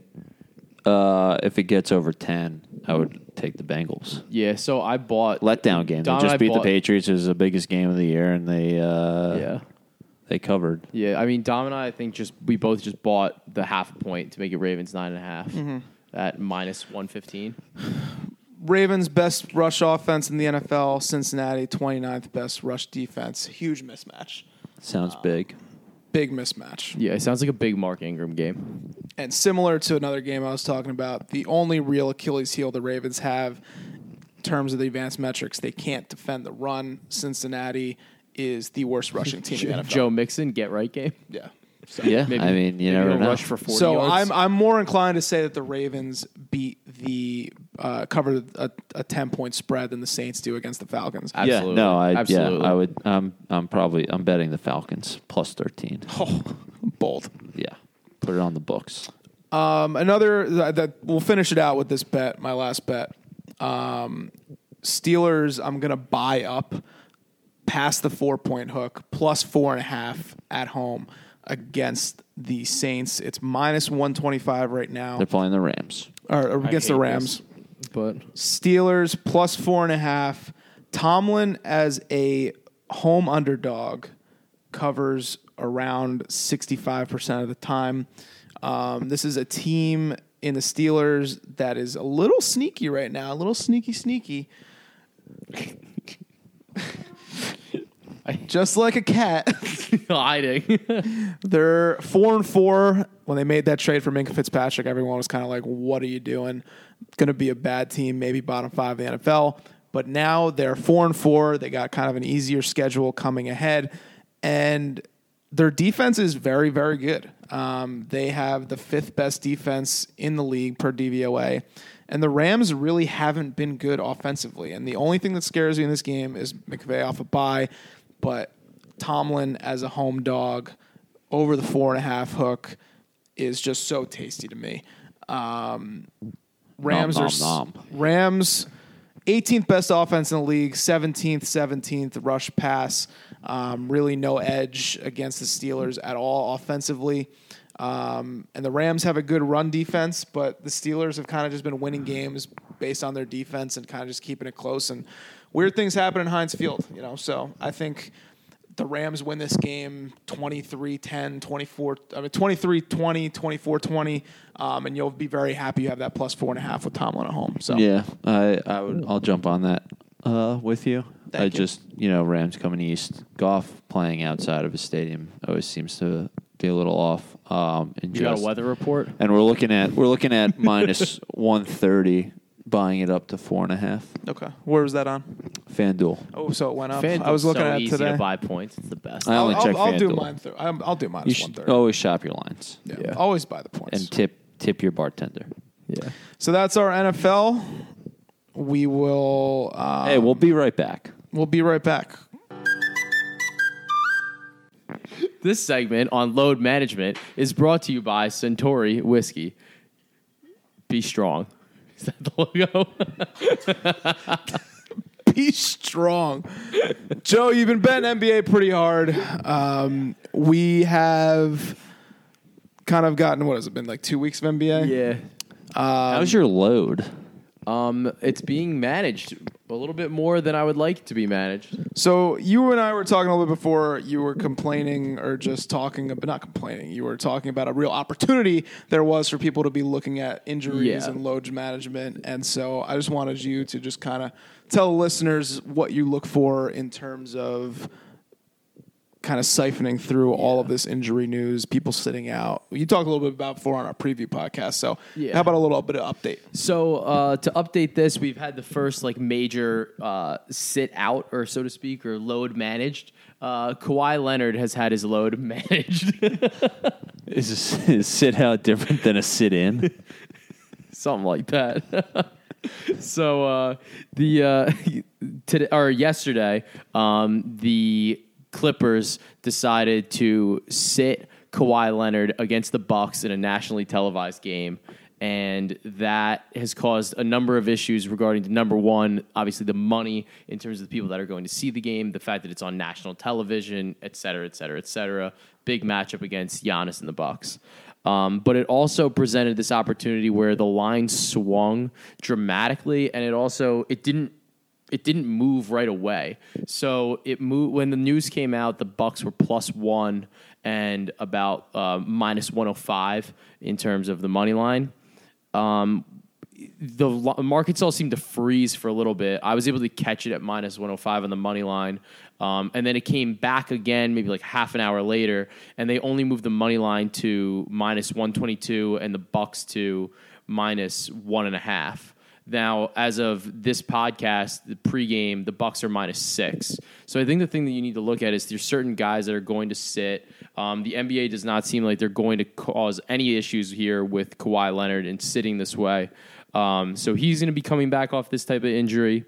Uh, if it gets over ten, I would take the Bengals. Yeah, so I bought Letdown game. Dom they and I just beat the Patriots. It was the biggest game of the year, and they uh, Yeah. they covered. Yeah, I mean Dom and I, I think just we both just bought the half point to make it Ravens nine and a half Mm-hmm. At minus one fifteen. Ravens best rush offense in the NFL. Cincinnati 29th best rush defense. Huge mismatch. Sounds um, big. Big mismatch. Yeah, it sounds like a big Mark Ingram game. And similar to another game I was talking about, the only real Achilles heel the Ravens have in terms of the advanced metrics, they can't defend the run. Cincinnati is the worst rushing team in the NFL. *laughs* Joe Mixon get right game. Yeah. Yeah, Maybe, I mean, you never know. rush for forty So yards. I'm I'm more inclined to say that the Ravens beat the uh, covered a, a ten point spread than the Saints do against the Falcons. Absolutely. Yeah, no, I Absolutely. yeah, I would. I'm I'm probably I'm betting the Falcons plus thirteen. *laughs* Oh, bold. Yeah, put it on the books. Um, another that, that we'll finish it out with this bet. My last bet. Um, Steelers. I'm gonna buy up past the four point hook plus four and a half at home against the Saints. It's minus one twenty five right now, They're playing the Rams. or, or against the Rams. this, but Steelers plus four and a half. Tomlin as a home underdog covers around 65% of the time. Um, this is a team in the Steelers that is a little sneaky right now, a little sneaky, sneaky. *laughs* Just like a cat. *laughs* hiding. *laughs* They're four and four. When they made that trade for Minkah Fitzpatrick, everyone was kind of like, "What are you doing? Going to be a bad team, maybe bottom five of the NFL." But now they're four and four. They got kind of an easier schedule coming ahead, and their defense is very, very good. Um, they have the fifth best defense in the league per DVOA. And the Rams really haven't been good offensively. And the only thing that scares me in this game is McVay off a bye. But Tomlin as a home dog over the four and a half hook is just so tasty to me. Um, Rams Nom, are nom, nom. Rams 18th best offense in the league, 17th, 17th rush pass. Um, really no edge against the Steelers at all offensively. Um, and the Rams have a good run defense, but the Steelers have kind of just been winning games based on their defense and kind of just keeping it close. And weird things happen in Heinz Field, you know. So I think the Rams win this game 23-10, 24, I mean 23-20, 24-20, um, and you'll be very happy you have that plus four and a half with Tomlin at home. So Yeah, I I would. I'll jump on that uh, with you. Thank I you. just you know Rams coming east. Golf playing outside of a stadium always seems to be a little off. Um, and you got a weather report? and we're looking at we're looking at *laughs* minus one thirty, buying it up to four and a half. Okay. Where was that on? FanDuel. Oh, so it went up. FanDuel's I was looking so at it easy today. to buy points. It's the best. I I'll, only check I'll, I'll do FanDuel. mine. Th- I'm- I'll do You minus one should thirty. always shop your lines yeah. yeah. Always buy the points. and tip tip your bartender. yeah. so that's our NFL. We will. Um, hey, we'll be right back. we'll be right back. This segment on load management is brought to you by Centauri Whiskey. Be strong. Is that the logo? *laughs* Be strong, Joe. You've been betting NBA pretty hard. Um, we have kind of gotten what has it been like two weeks of NBA? yeah. How's your load? Um, it's being managed a little bit more than I would like to be managed. So you and I were talking a little bit before. You were complaining, or just talking, but not complaining. You were talking about a real opportunity there was for people to be looking at injuries Yeah. and load management. And so I just wanted you to just kind of tell listeners what you look for in terms of kind of siphoning through all of this injury news, people sitting out. You talked a little bit about before on our preview podcast. So Yeah. how about a little bit of update? So uh, to update this, we've had the first like major uh, sit out, or so to speak, or load managed. Uh, Kawhi Leonard has had his load *laughs* managed. *laughs* Is, this, is sit out different than a sit in? *laughs* something like that. so uh, the uh, today or yesterday, um, the Clippers decided to sit Kawhi Leonard against the Bucks in a nationally televised game, and that has caused a number of issues regarding the number one, obviously the money in terms of the people that are going to see the game, the fact that it's on national television, et cetera, et cetera, et cetera. Big matchup against Giannis and the Bucks. Um, but it also presented this opportunity where the line swung dramatically, and it also it didn't it didn't move right away. So it moved when the news came out. The Bucks were plus one and about uh, minus one hundred five in terms of the money line. Um, the markets all seemed to freeze for a little bit. I was able to catch it at minus 105 on the money line. Um, and then it came back again, maybe like half an hour later, and they only moved the money line to minus 122 and the Bucks to minus one and a half. Now, as of this podcast, the pregame, the Bucks are minus six. So I think the thing that you need to look at is there's certain guys that are going to sit. Um, the NBA does not seem like they're going to cause any issues here with Kawhi Leonard and sitting this way. Um, so he's going to be coming back off this type of injury.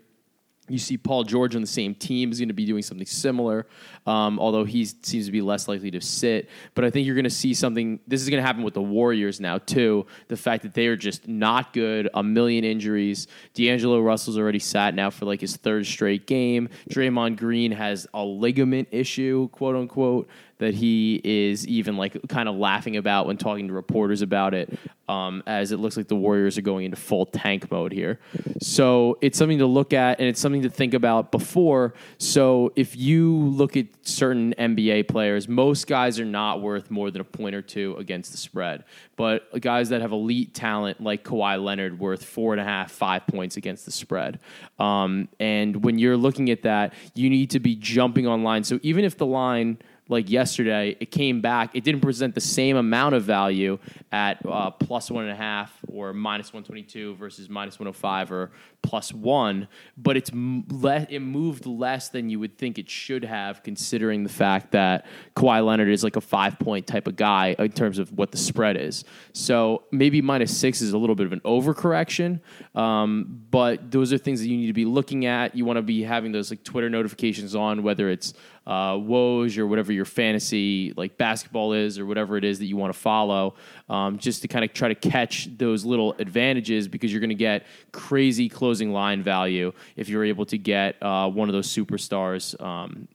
You see Paul George on the same team is going to be doing something similar, um, although he seems to be less likely to sit. But I think you're going to see something. This is going to happen with the Warriors now too. The fact that they are just not good, a million injuries. D'Angelo Russell's already sat now for like his third straight game. Draymond Green has a ligament issue, quote unquote that he is even like kind of laughing about when talking to reporters about it, um, as it looks like the Warriors are going into full tank mode here. So it's something to look at and it's something to think about before. So if you look at certain NBA players, most guys are not worth more than a point or two against the spread. But guys that have elite talent like Kawhi Leonard worth four and a half, five points against the spread. Um, and when you're looking at that, you need to be jumping online. So even if the line like yesterday, it came back. It didn't present the same amount of value at uh, plus one and a half or minus 122 versus minus 105 or plus one, but it's le- it moved less than you would think it should have, considering the fact that Kawhi Leonard is like a five point type of guy in terms of what the spread is. So maybe minus six is a little bit of an overcorrection, um, but those are things that you need to be looking at. You want to be having those like Twitter notifications on, whether it's uh, Woj or whatever your fantasy like basketball is or whatever it is that you want to follow, um, just to kind of try to catch those little advantages because you're going to get crazy closing line value if you're able to get uh, one of those superstars um,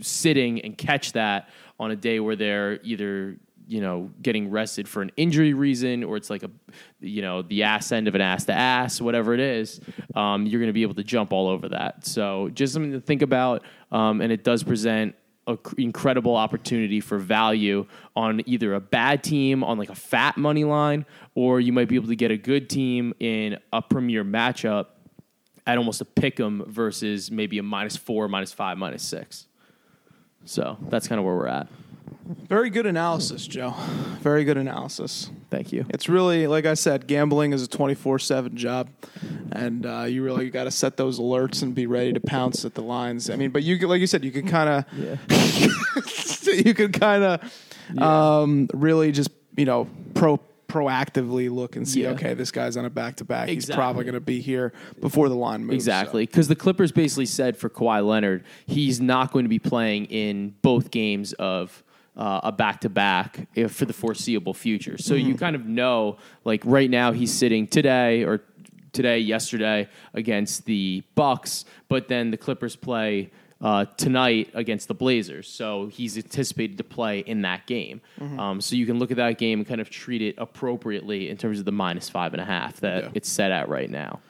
sitting and catch that on a day where they're either you know getting rested for an injury reason or it's like a you know the ass end of an ass to ass whatever it is um, you're going to be able to jump all over that. So just something to think about um, and it does present an incredible opportunity for value on either a bad team on like a fat money line or you might be able to get a good team in a premier matchup at almost a pick 'em versus maybe a minus four minus five minus six. So that's kind of where we're at Very good analysis, Joe. Very good analysis. thank you It's really, like I said, gambling is a 24 7 job. And uh, you really got to set those alerts and be ready to pounce at the lines. I mean, but you, like you said, you can kind of, yeah *laughs* you can kind of um, really just, you know, pro proactively look and see, Yeah. okay, this guy's on a back to back. He's probably going to be here before the line moves. Exactly, because the Clippers basically said for Kawhi Leonard, he's not going to be playing in both games of uh, a back to back for the foreseeable future. So you kind of know, like right now, he's sitting today or today, yesterday against the Bucks, but then the Clippers play. Uh, tonight against the Blazers, so he's anticipated to play in that game. Um, so you can look at that game and kind of treat it appropriately in terms of the minus five and a half that Yeah. it's set at right now.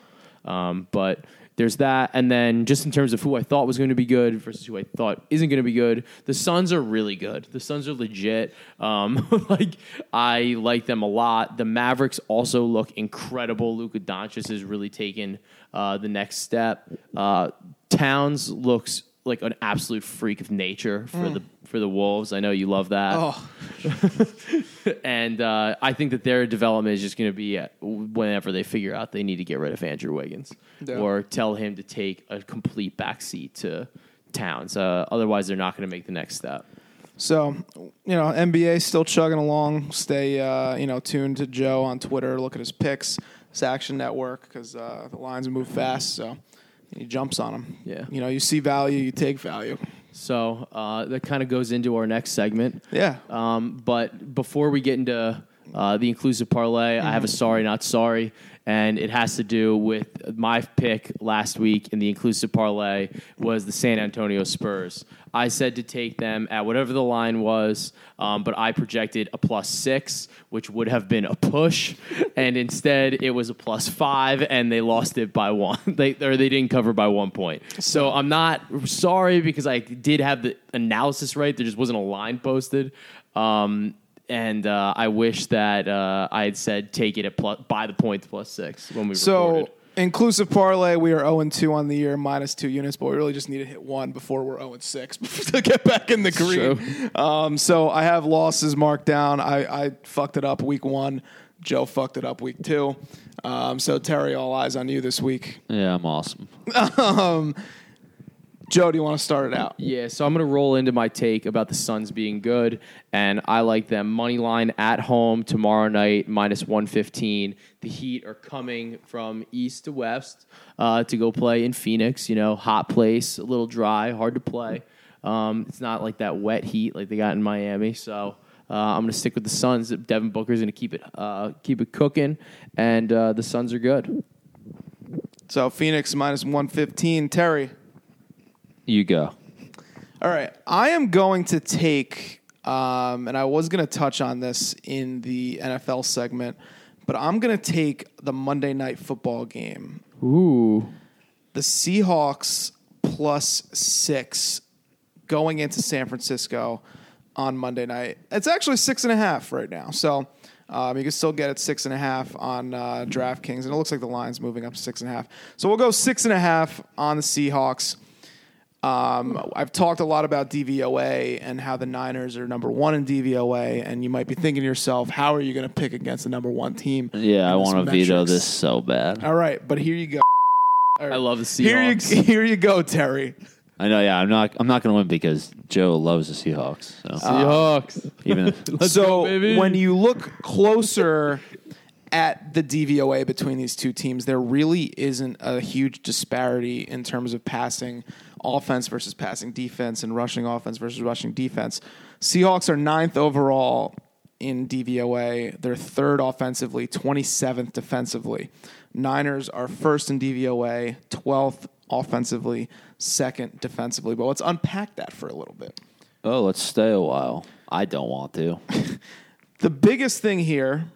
Um, but there's that, and then just in terms of who I thought was going to be good versus who I thought isn't going to be good, the Suns are really good. The Suns are legit. Um, *laughs* like I like them a lot. The Mavericks also look incredible. Luka Doncic has really taken uh, the next step. Uh, Towns looks like an absolute freak of nature for the for the Wolves. I know you love that Oh, *laughs* and uh, I think that their development is just going to be whenever they figure out they need to get rid of Andrew Wiggins Yeah. or tell him to take a complete backseat to Towns. Uh, otherwise, they're not going to make the next step. So, you know, NBA still chugging along. Stay, uh, you know, tuned to Joe on Twitter. Look at his picks, his Action Network, because uh, the lines move fast. So he jumps on them. Yeah. You know, you see value, you take value. So uh, that kind of goes into our next segment. Yeah. Um, but before we get into uh, the inclusive parlay. I have a sorry, not sorry, and it has to do with my pick last week in the inclusive parlay was the San Antonio Spurs. I said to take them at whatever the line was, um, but I projected a plus six, which would have been a push, and instead it was a plus five, and they lost it by one. *laughs* they or they didn't cover by one point. So I'm not sorry because I did have the analysis right. There just wasn't a line posted. Um, and uh, I wish that uh, I had said take it at plus, by the points point plus six when we So recorded. inclusive parlay, we are 0 and 2 on the year, minus two units, but we really just need to hit one before we're 0 and 6 *laughs* to get back in the green. Um, so I have losses marked down. I, I fucked it up week one. Joe fucked it up week two. Um, so Terry, all eyes on you this week. Yeah, I'm awesome. *laughs* Joe, do you want to start it out? Yeah, so I'm going to roll into my take about the Suns being good, and I like them money line at home tomorrow night minus 115. The Heat are coming from east to west uh, to go play in Phoenix. You know, hot place, a little dry, hard to play. Um, it's not like that wet heat like they got in Miami. So uh, I'm going to stick with the Suns. Devin Booker's going to keep it uh, keep it cooking, and uh, the Suns are good. So Phoenix minus 115. Terry. You go. All right. I am going to take, um, and I was going to touch on this in the NFL segment, but I'm going to take the Monday night football game. Ooh. The Seahawks plus six going into San Francisco on Monday night. It's actually six and a half right now. So um, you can still get it six and a half on uh, DraftKings, and it looks like the line's moving up to six and a half. So we'll go six and a half on the Seahawks. Um, I've talked a lot about DVOA and how the Niners are number one in DVOA, and you might be thinking to yourself, how are you going to pick against the number one team? Yeah, I want to veto this so bad. All right, but here you go. I love the Here you, Seahawks. here you go, Terry. I know. Yeah, I'm not. I'm not going to win because Joe loves the Seahawks. So Seahawks. even *laughs* so go, when you look closer at the DVOA between these two teams, there really isn't a huge disparity in terms of passing offense versus passing defense and rushing offense versus rushing defense. Seahawks are ninth overall in DVOA. They're third offensively, 27th defensively. Niners are first in DVOA, 12th offensively, second defensively. But let's unpack that for a little bit. oh, let's stay a while. I don't want to. *laughs* The biggest thing here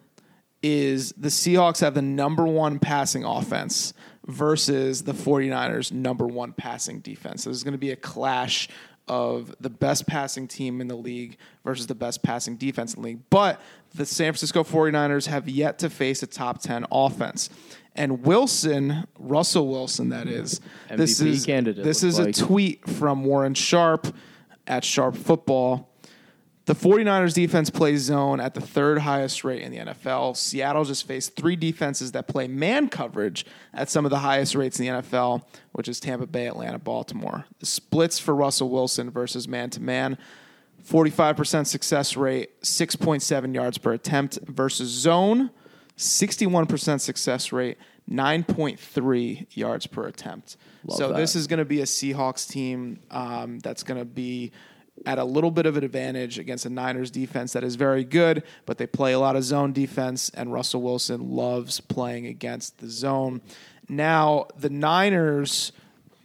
is the Seahawks have the number one passing offense versus the 49ers' number one passing defense. So there's going to be a clash of the best passing team in the league versus the best passing defense in the league. But the San Francisco 49ers have yet to face a top 10 offense. And Wilson, Russell Wilson, that is, this MVP is candidate, this is like. a tweet from Warren Sharp at Sharp Football. The 49ers defense plays zone at the third highest rate in the NFL. Seattle just faced three defenses that play man coverage at some of the highest rates in the NFL, which is Tampa Bay, Atlanta, Baltimore. The splits for Russell Wilson versus man to man 45% success rate, 6.7 yards per attempt versus zone, 61% success rate, 9.3 yards per attempt. so that. this is going to be a Seahawks team um, that's going to be at a little bit of an advantage against a Niners defense that is very good, but they play a lot of zone defense, and Russell Wilson loves playing against the zone. Now, the Niners,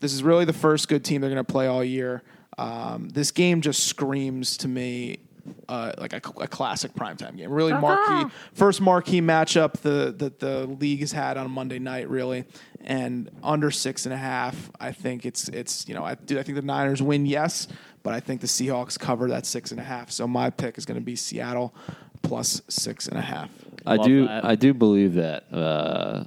this is really the first good team they're going to play all year. Um, this game just screams to me uh, like a, a classic primetime game. Really marquee, first marquee matchup the that the league has had on a Monday night, really, and under six and a half. I think it's it's you know I do I think the Niners win, yes, but I think the Seahawks cover that six and a half. So my pick is going to be Seattle plus six and a half. I Love do. that. I do believe that uh,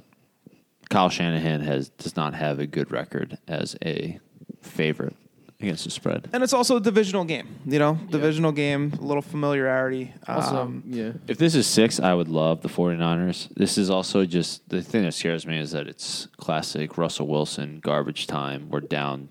Kyle Shanahan has does not have a good record as a favorite against the spread. And it's also a divisional game, you know, divisional game, a little familiarity. Also, Um, yeah. If this is six, I would love the 49ers. This is also just the thing that scares me is that it's classic Russell Wilson garbage time. We're down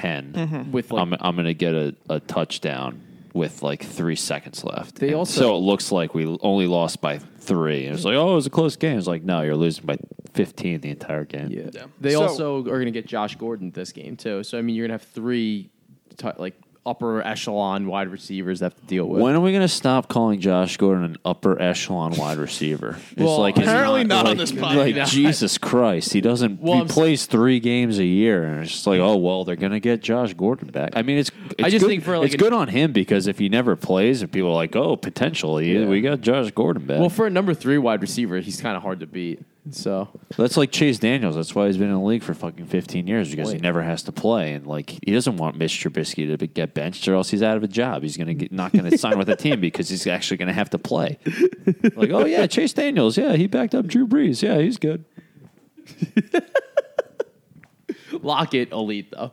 10. Mm-hmm. With like I'm, I'm going to get a, a touchdown with like three seconds left. They And also- so it looks like we only lost by three. And it's like, oh, it was a close game. It's like, no, you're losing by 15 the entire game. Yeah. Yeah. They So- also are going to get Josh Gordon this game too. So I mean, you're going to have three t- like upper echelon wide receivers have to deal with. When are we going to stop calling Josh Gordon an upper echelon wide receiver? It's Well, like it's apparently not on like, this Like podcast. Jesus Christ, he doesn't. Well, he I'm s- plays three games a year, and it's just like, oh well, they're going to get Josh Gordon back. I mean, it's. it's I just good, think for, like, it's an- good on him because if he never plays, and people are like, oh, potentially, we got Josh Gordon back. well, for a number three wide receiver, he's kind of hard to beat. So That's like Chase Daniels. That's why he's been in the league for fucking 15 years because he never has to play. And like, he doesn't want Mitch Trubisky to get benched or else he's out of a job. He's going to get not going to sign with a team because he's actually going to have to play. Like, oh yeah, Chase Daniels. Yeah, he backed up Drew Brees. Yeah, he's good. Lock it, elite though.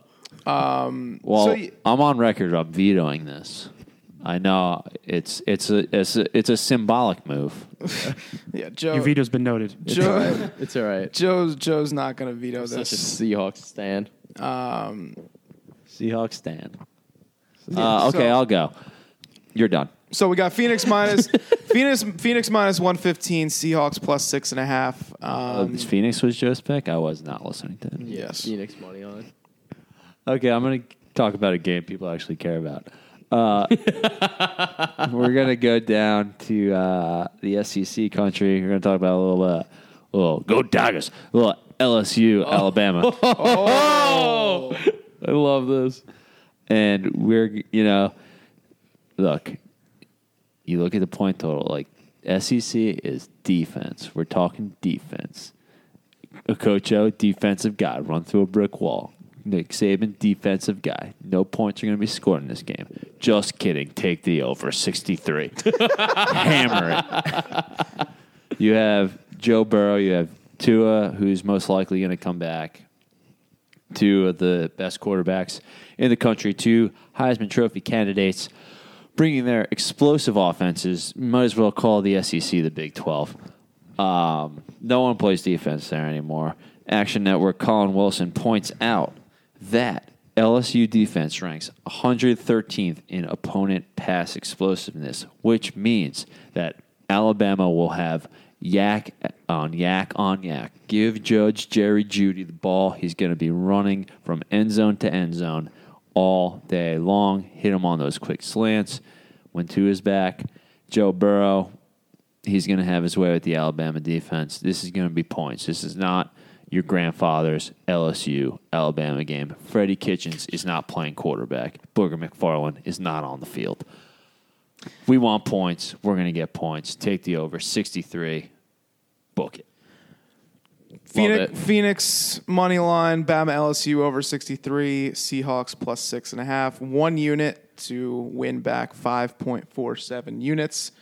Um, well, So y- I'm on record. I'm vetoing this. I know it's it's a it's a, it's a symbolic move. *laughs* Yeah, Joe. Your veto's been noted. Joe It's all right. Joe's Joe's not going to veto Such a this. Seahawks stand. Seahawks stand. Uh, okay, so- I'll go. You're done. So we got Phoenix minus *laughs* Phoenix Phoenix minus one fifteen, Seahawks plus six and a half. Uh, Um, Phoenix was Joe's pick. I was not listening to it. yes. Phoenix money on. Okay, I'm going to talk about a game people actually care about. Uh, *laughs* we're going to go down to uh, the SEC country. We're going to talk about a little, uh, little go Tigers, a little LSU, Alabama, *laughs* Oh, I love this. and we're you know, look, you look at the point total. Like SEC is defense. We're talking defense. a Okocho, defensive guy, run through a brick wall. Nick Saban, defensive guy. No points are going to be scored in this game. Just kidding. Take the over 63. *laughs* Hammer it. *laughs* You have Joe Burrow. You have Tua, who's most likely going to come back. Two of the best quarterbacks in the country. Two Heisman Trophy candidates bringing their explosive offenses. Might as well call the SEC the Big 12. Um, no one plays defense there anymore. Action Network Collin Wilson points out that LSU defense ranks 113th in opponent pass explosiveness, which means that Alabama will have yak on yak on yak. Give Judge Jerry Jeudy the ball. He's going to be running from end zone to end zone all day long. Hit him on those quick slants. When Tua is back, Joe Burrow, he's going to have his way with the Alabama defense. This is going to be points. This is not your grandfather's LSU Alabama game. Freddie Kitchens is not playing quarterback. Booger McFarland is not on the field. We want points. We're going to get points. Take the over 63. Book it. Phoenix, it. Phoenix money line, Bama LSU over 63, Seahawks plus six and a half. One unit to win back 5.47 units.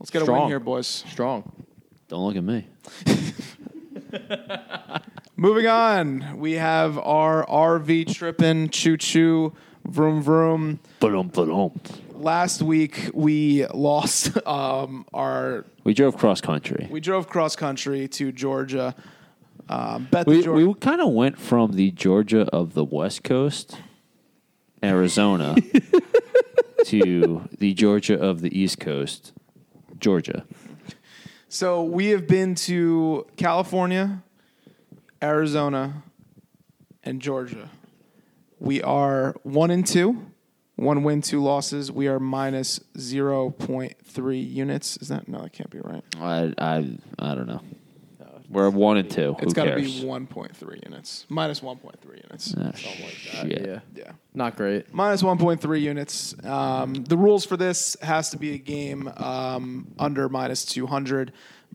Let's get a win here, boys. Strong. Don't look at me. *laughs* *laughs* Moving on, we have our RV tripping, choo choo, vroom vroom. Ba-dum, ba-dum. Last week we lost *laughs* um, our. We drove cross country. We drove cross country to Georgia. Um, bet the We, Georgia. we kind of went from the Georgia of the West Coast, Arizona, *laughs* to the Georgia of the East Coast, Georgia. So we have been to California, Arizona, and Georgia. We are one and two, one win, two losses. We are minus zero point three units. Is that no? That can't be right. I I, I don't know. We're one and two. It's Who got to cares? be one point three units, minus one point three units. Ah, Something like shit. that. Yeah. Yeah. Not great. Minus 1.3 units. Um, the rules for this has to be a game um, under minus 200,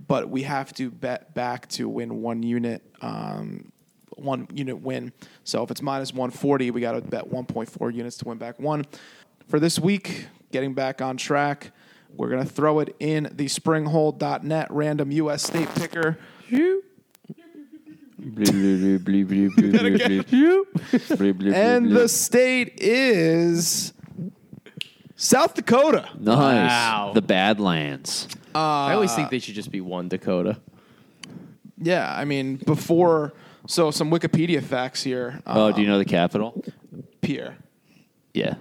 but we have to bet back to win one unit, um, one unit win. So if it's minus 140, we got to bet 1.4 units to win back one. For this week, getting back on track, we're going to throw it in the springhold.net random U.S. state picker. And the state is South Dakota. nice. Wow. The Badlands. I always think they should just be one Dakota. Yeah, I mean, before, so some Wikipedia facts here. Oh, Uh, do you know the capital? Pierre. Yeah.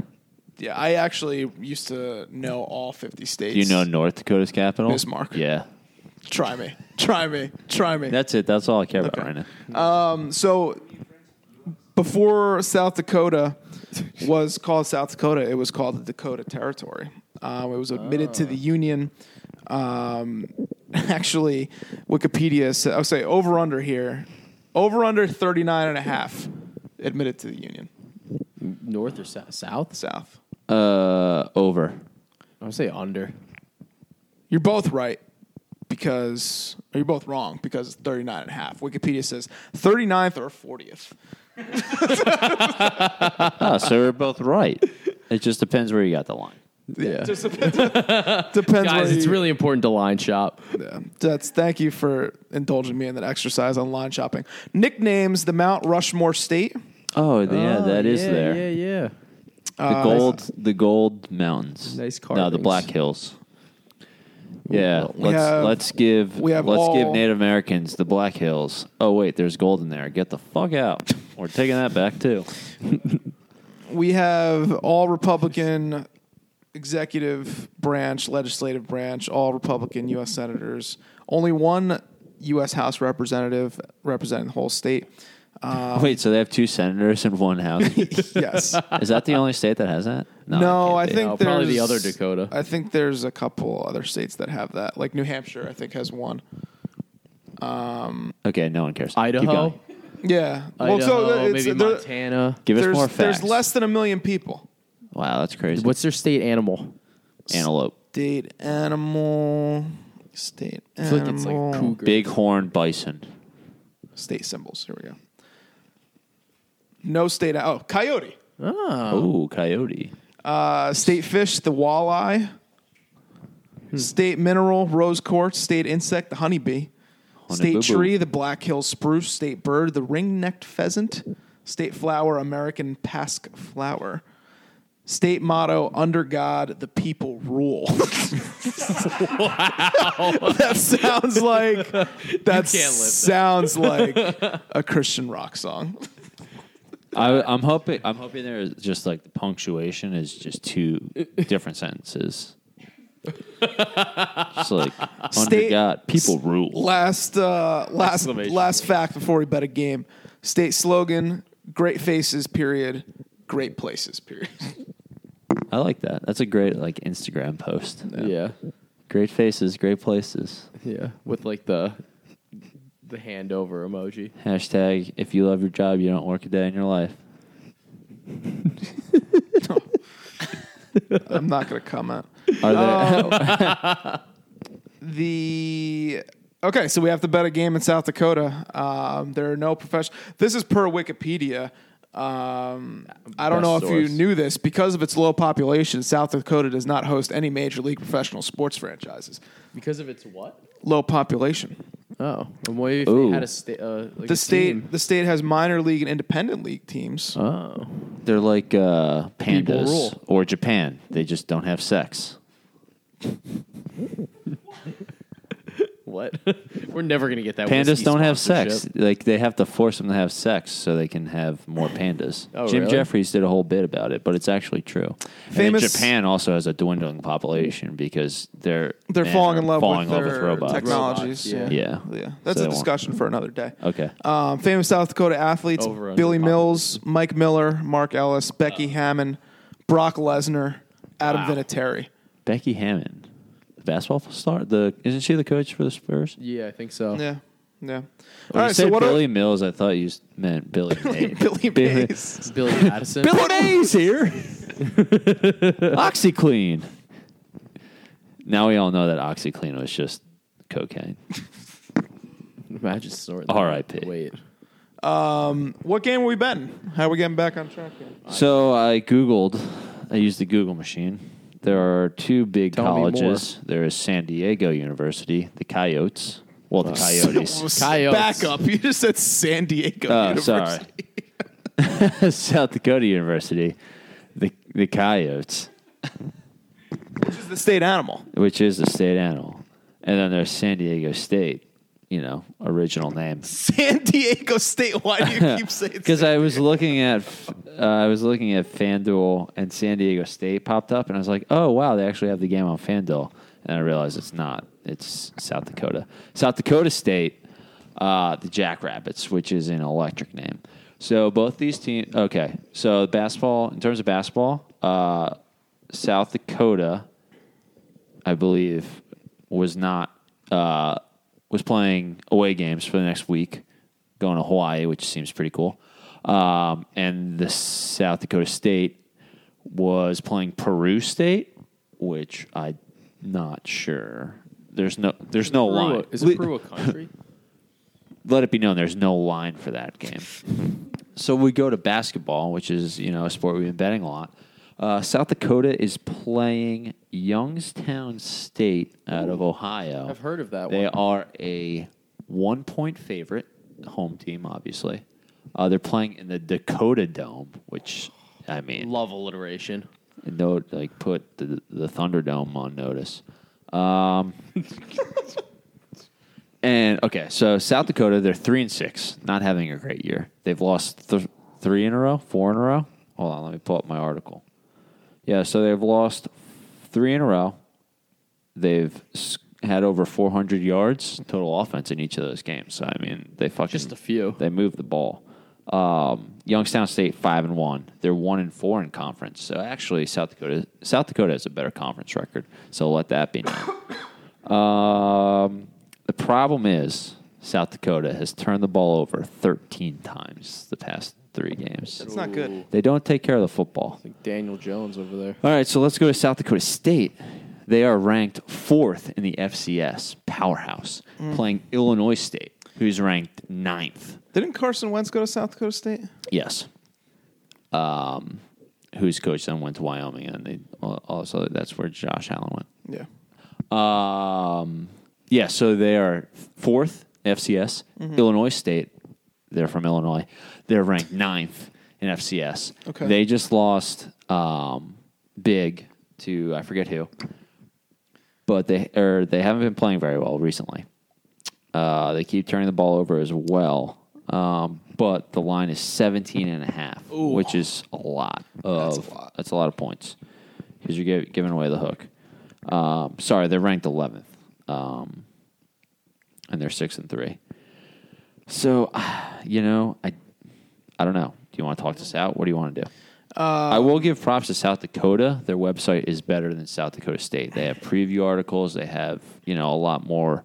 Yeah, I actually used to know all 50 states. Do you know North Dakota's capital? Bismarck. Yeah. Try me. Try me. Try me. That's it. That's all I care Okay. about right now. so before South Dakota, was called South Dakota. It was called the Dakota Territory. Um, it was admitted to the Union. Um, actually, Wikipedia said, I'll say over under here, over under 39 and a half admitted to the Union. North or sou- south? South. Uh, over. I would say under. You're both right because, you're both wrong because it's 39 and a half. Wikipedia says 39th or 40th. Oh, *laughs* ah, so we're both right. It just depends where you got the line. Yeah. Just depends, *laughs* depends where Guys, it's you- really important to line shop. Yeah. That's thank you for indulging me in that exercise on line shopping. Nicknames the Mount Rushmore State. Oh, yeah, oh, that is yeah, there. Yeah, yeah. The uh, gold, the gold mountains. Nice car. No, the. Black Hills. Yeah, let's have- let's give we have let's give Native Americans the Black Hills. Oh wait, there's gold in there. Get the fuck out. We're taking that back too. *laughs* We have all Republican executive branch, legislative branch, all Republican U.S. senators. Only one U.S. House representative representing the whole state. Um, wait, so they have two senators in one house? *laughs* yes. is that the only state that has that? No, I it think No, probably the other Dakota. I think there's a couple other states that have that. Like New Hampshire, I think has one. Okay, no one cares. Keep Idaho, going. Yeah. Idaho, well, so it's, maybe there- Montana. Give us there's, more facts. there's less than a million people. Wow, that's crazy. What's their state animal? antelope? State animal. State I feel animal. like it's like cougar. Bighorn bison. State symbols. Here we go. No state. Oh, coyote. Oh, coyote. Uh, state fish, the walleye. Hmm. State mineral, rose quartz. State insect, the honeybee. State Honeyboo-boo. tree, the Black Hill spruce. State bird, the ring-necked pheasant. State flower, American pasque flower. State motto, under God, the people rule. *laughs* Wow. That sounds like *laughs* that can't live that. sounds like a Christian rock song. I, I'm hoping. I'm hoping there is just like the punctuation is just two different sentences. Just like under State- God, people rule. Last uh, last Exclamation last fact before we bet a game. State slogan: Great faces. Period. Great places. Period. I like that. That's a great like Instagram post. yeah, Great faces, great places. yeah, with like the the hand over emoji. Hashtag if you love your job, you don't work a day in your life. *laughs* I'm not going to comment. Are there, *laughs* The okay, so we have to bet a game in South Dakota. Um, there are no professional. This is per Wikipedia. Um, I don't Best know if you source. knew this. Because of its low population, South Dakota does not host any major league professional sports franchises. Because of its what? Low population. Oh, and what if Ooh. they had a state? Uh, like The a state team? the state has minor league and independent league teams. Oh, they're like uh, People pandas rule. or Japan. They just don't have sex. *laughs* what? *laughs* We're never gonna get that. Pandas don't have sex. Like they have to force them to have sex so they can have more pandas. *sighs* Oh, Jim really? Jefferies did a whole bit about it, but it's actually true. And Famous- Japan also has a dwindling population because they're They're falling in love falling with in love their with robots. technologies. Robots, yeah. Yeah. yeah. That's So a discussion for another day. Okay. Um, famous South Dakota athletes: Over under Billy population. Mills, Mike Miller, Mark Ellis, Becky Hammon, Brock Lesnar, Adam Wow. Vinatieri. Becky Hammon, the basketball star. The isn't she the coach for the Spurs? Yeah, I think so. Yeah, yeah. When All you right, so what? Billy Are, Mills, I thought you s- meant Billy. *laughs* Mays. Billy Billy- Mays. Billy Madison. Billy Mays here. *laughs* OxiClean. Now we all know that OxiClean was just cocaine. Imagine snorting. that. R.I.P.. Wait. Um, what game are we betting? How are we getting back on track here? So I Googled, I used the Google machine. There hmm. are two big Tell me colleges. There is San Diego University, the Coyotes. Well, the uh, Coyotes. Coyotes. *laughs* Back up. *laughs* You just said San Diego Oh, University. sorry. *laughs* South Dakota University, the the Coyotes, Which is the state animal. which is the state animal. And then there's San Diego State, you know, original name. *laughs* San Diego State. Why do you keep saying *laughs* Because I was looking at, uh, I was looking at FanDuel and San Diego State popped up, and I was like, oh wow, they actually have the game on FanDuel, and I realized it's not. It's South Dakota. South Dakota State, uh, the Jackrabbits, which is an electric name. So both these teams. Okay, so basketball. In terms of basketball, uh, South Dakota, I believe, was not uh, was playing away games for the next week, going to Hawaii, which seems pretty cool. Um, and the South Dakota State was playing Peru State, which I'm not sure. There's no there's no Peru, line. is it Peru a *laughs* country? Let it be known there's no line for that game. *laughs* so we go to basketball, which is you know a sport we've been betting a lot. Uh, South Dakota is playing Youngstown State out of Ohio. I've heard of that They one. are a one point favorite, home team, obviously. Uh, they're playing in the Dakota Dome, which I mean, Love alliteration. note like put the the Thunderdome on notice. Um, *laughs* and okay, so South Dakota, they're three and six, not having a great year. They've lost th- three in a row, four in a row. Hold on, let me pull up my article. Yeah, so they've lost three in a row. They've had over 400 yards total offense in each of those games. So I mean, they fucking Just a few. They moved the ball. Um, Youngstown State five and one. They're one and four in conference. So actually, South Dakota South Dakota has a better conference record. So let that be known. um, the problem is South Dakota has turned the ball over 13 times the past three games. That's not good. They don't take care of the football. Like Daniel Jones over there. All right, so let's go to South Dakota State. They are ranked fourth in the FCS powerhouse, playing Illinois State, who's ranked ninth. Didn't Carson Wentz go to South Dakota State? Yes. Um, whose coach then went to Wyoming, and they also that's where Josh Allen went. Yeah. Um, yeah, so they are fourth FCS. Illinois State, they're from Illinois. They're ranked ninth in FCS. Okay. They just lost um, big to I forget who, but they or they haven't been playing very well recently. Uh, they keep turning the ball over as well. Um, but the line is 17 and a half, Ooh. which is a lot of That's a lot. that's a lot of points because you're gi- giving away the hook. Um, sorry, they're ranked 11th, um, and they're six and three. So, *sighs* you know, I, I don't know. Do you want to talk this out? What do you want to do? I will give props to South Dakota. Their website is better than South Dakota State. They have preview articles. They have you know a lot more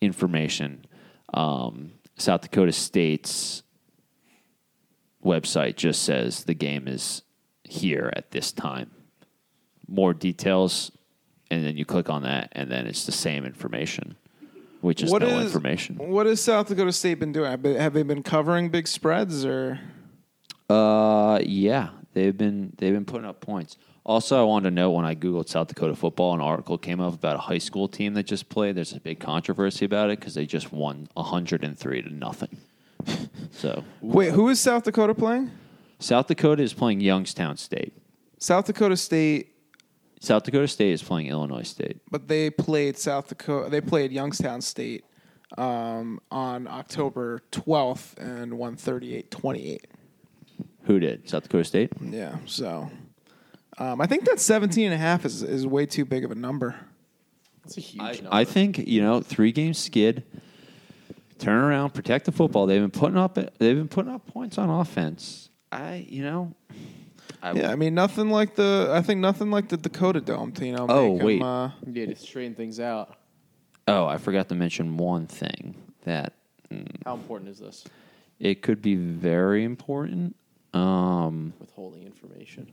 information. Um, South Dakota State's website just says the game is here at this time. More details, and then you click on that, and then it's the same information, which is What no is- information. What has South Dakota State been doing? Have they- been covering big spreads or? Uh, yeah, they've been they've been putting up points. Also, I wanted to note when I googled South Dakota football, an article came up about a high school team that just played. There's a big controversy about it because they just won 103 to nothing. *laughs* so Wait, who is South Dakota playing? South Dakota is playing Youngstown State. South Dakota State, South Dakota State is playing Illinois State. but they played South Dakota. They played Youngstown State um, on October 12th and won 38-28. Who did? South Dakota State. Yeah, so um, I think that 17 and a half is, is way too big of a number. That's a huge I, number. I think you know three game skid. Turn around, protect the football. They've been putting up. They've been putting up points on offense. I, you know, I, Yeah, I mean nothing like the. I think nothing like the Dakota Dome to you know. Oh, make 'em, wait. uh, yeah, to straighten things out. Oh, I forgot to mention one thing that mm, How important is this? it could be very important. Um, Withholding information.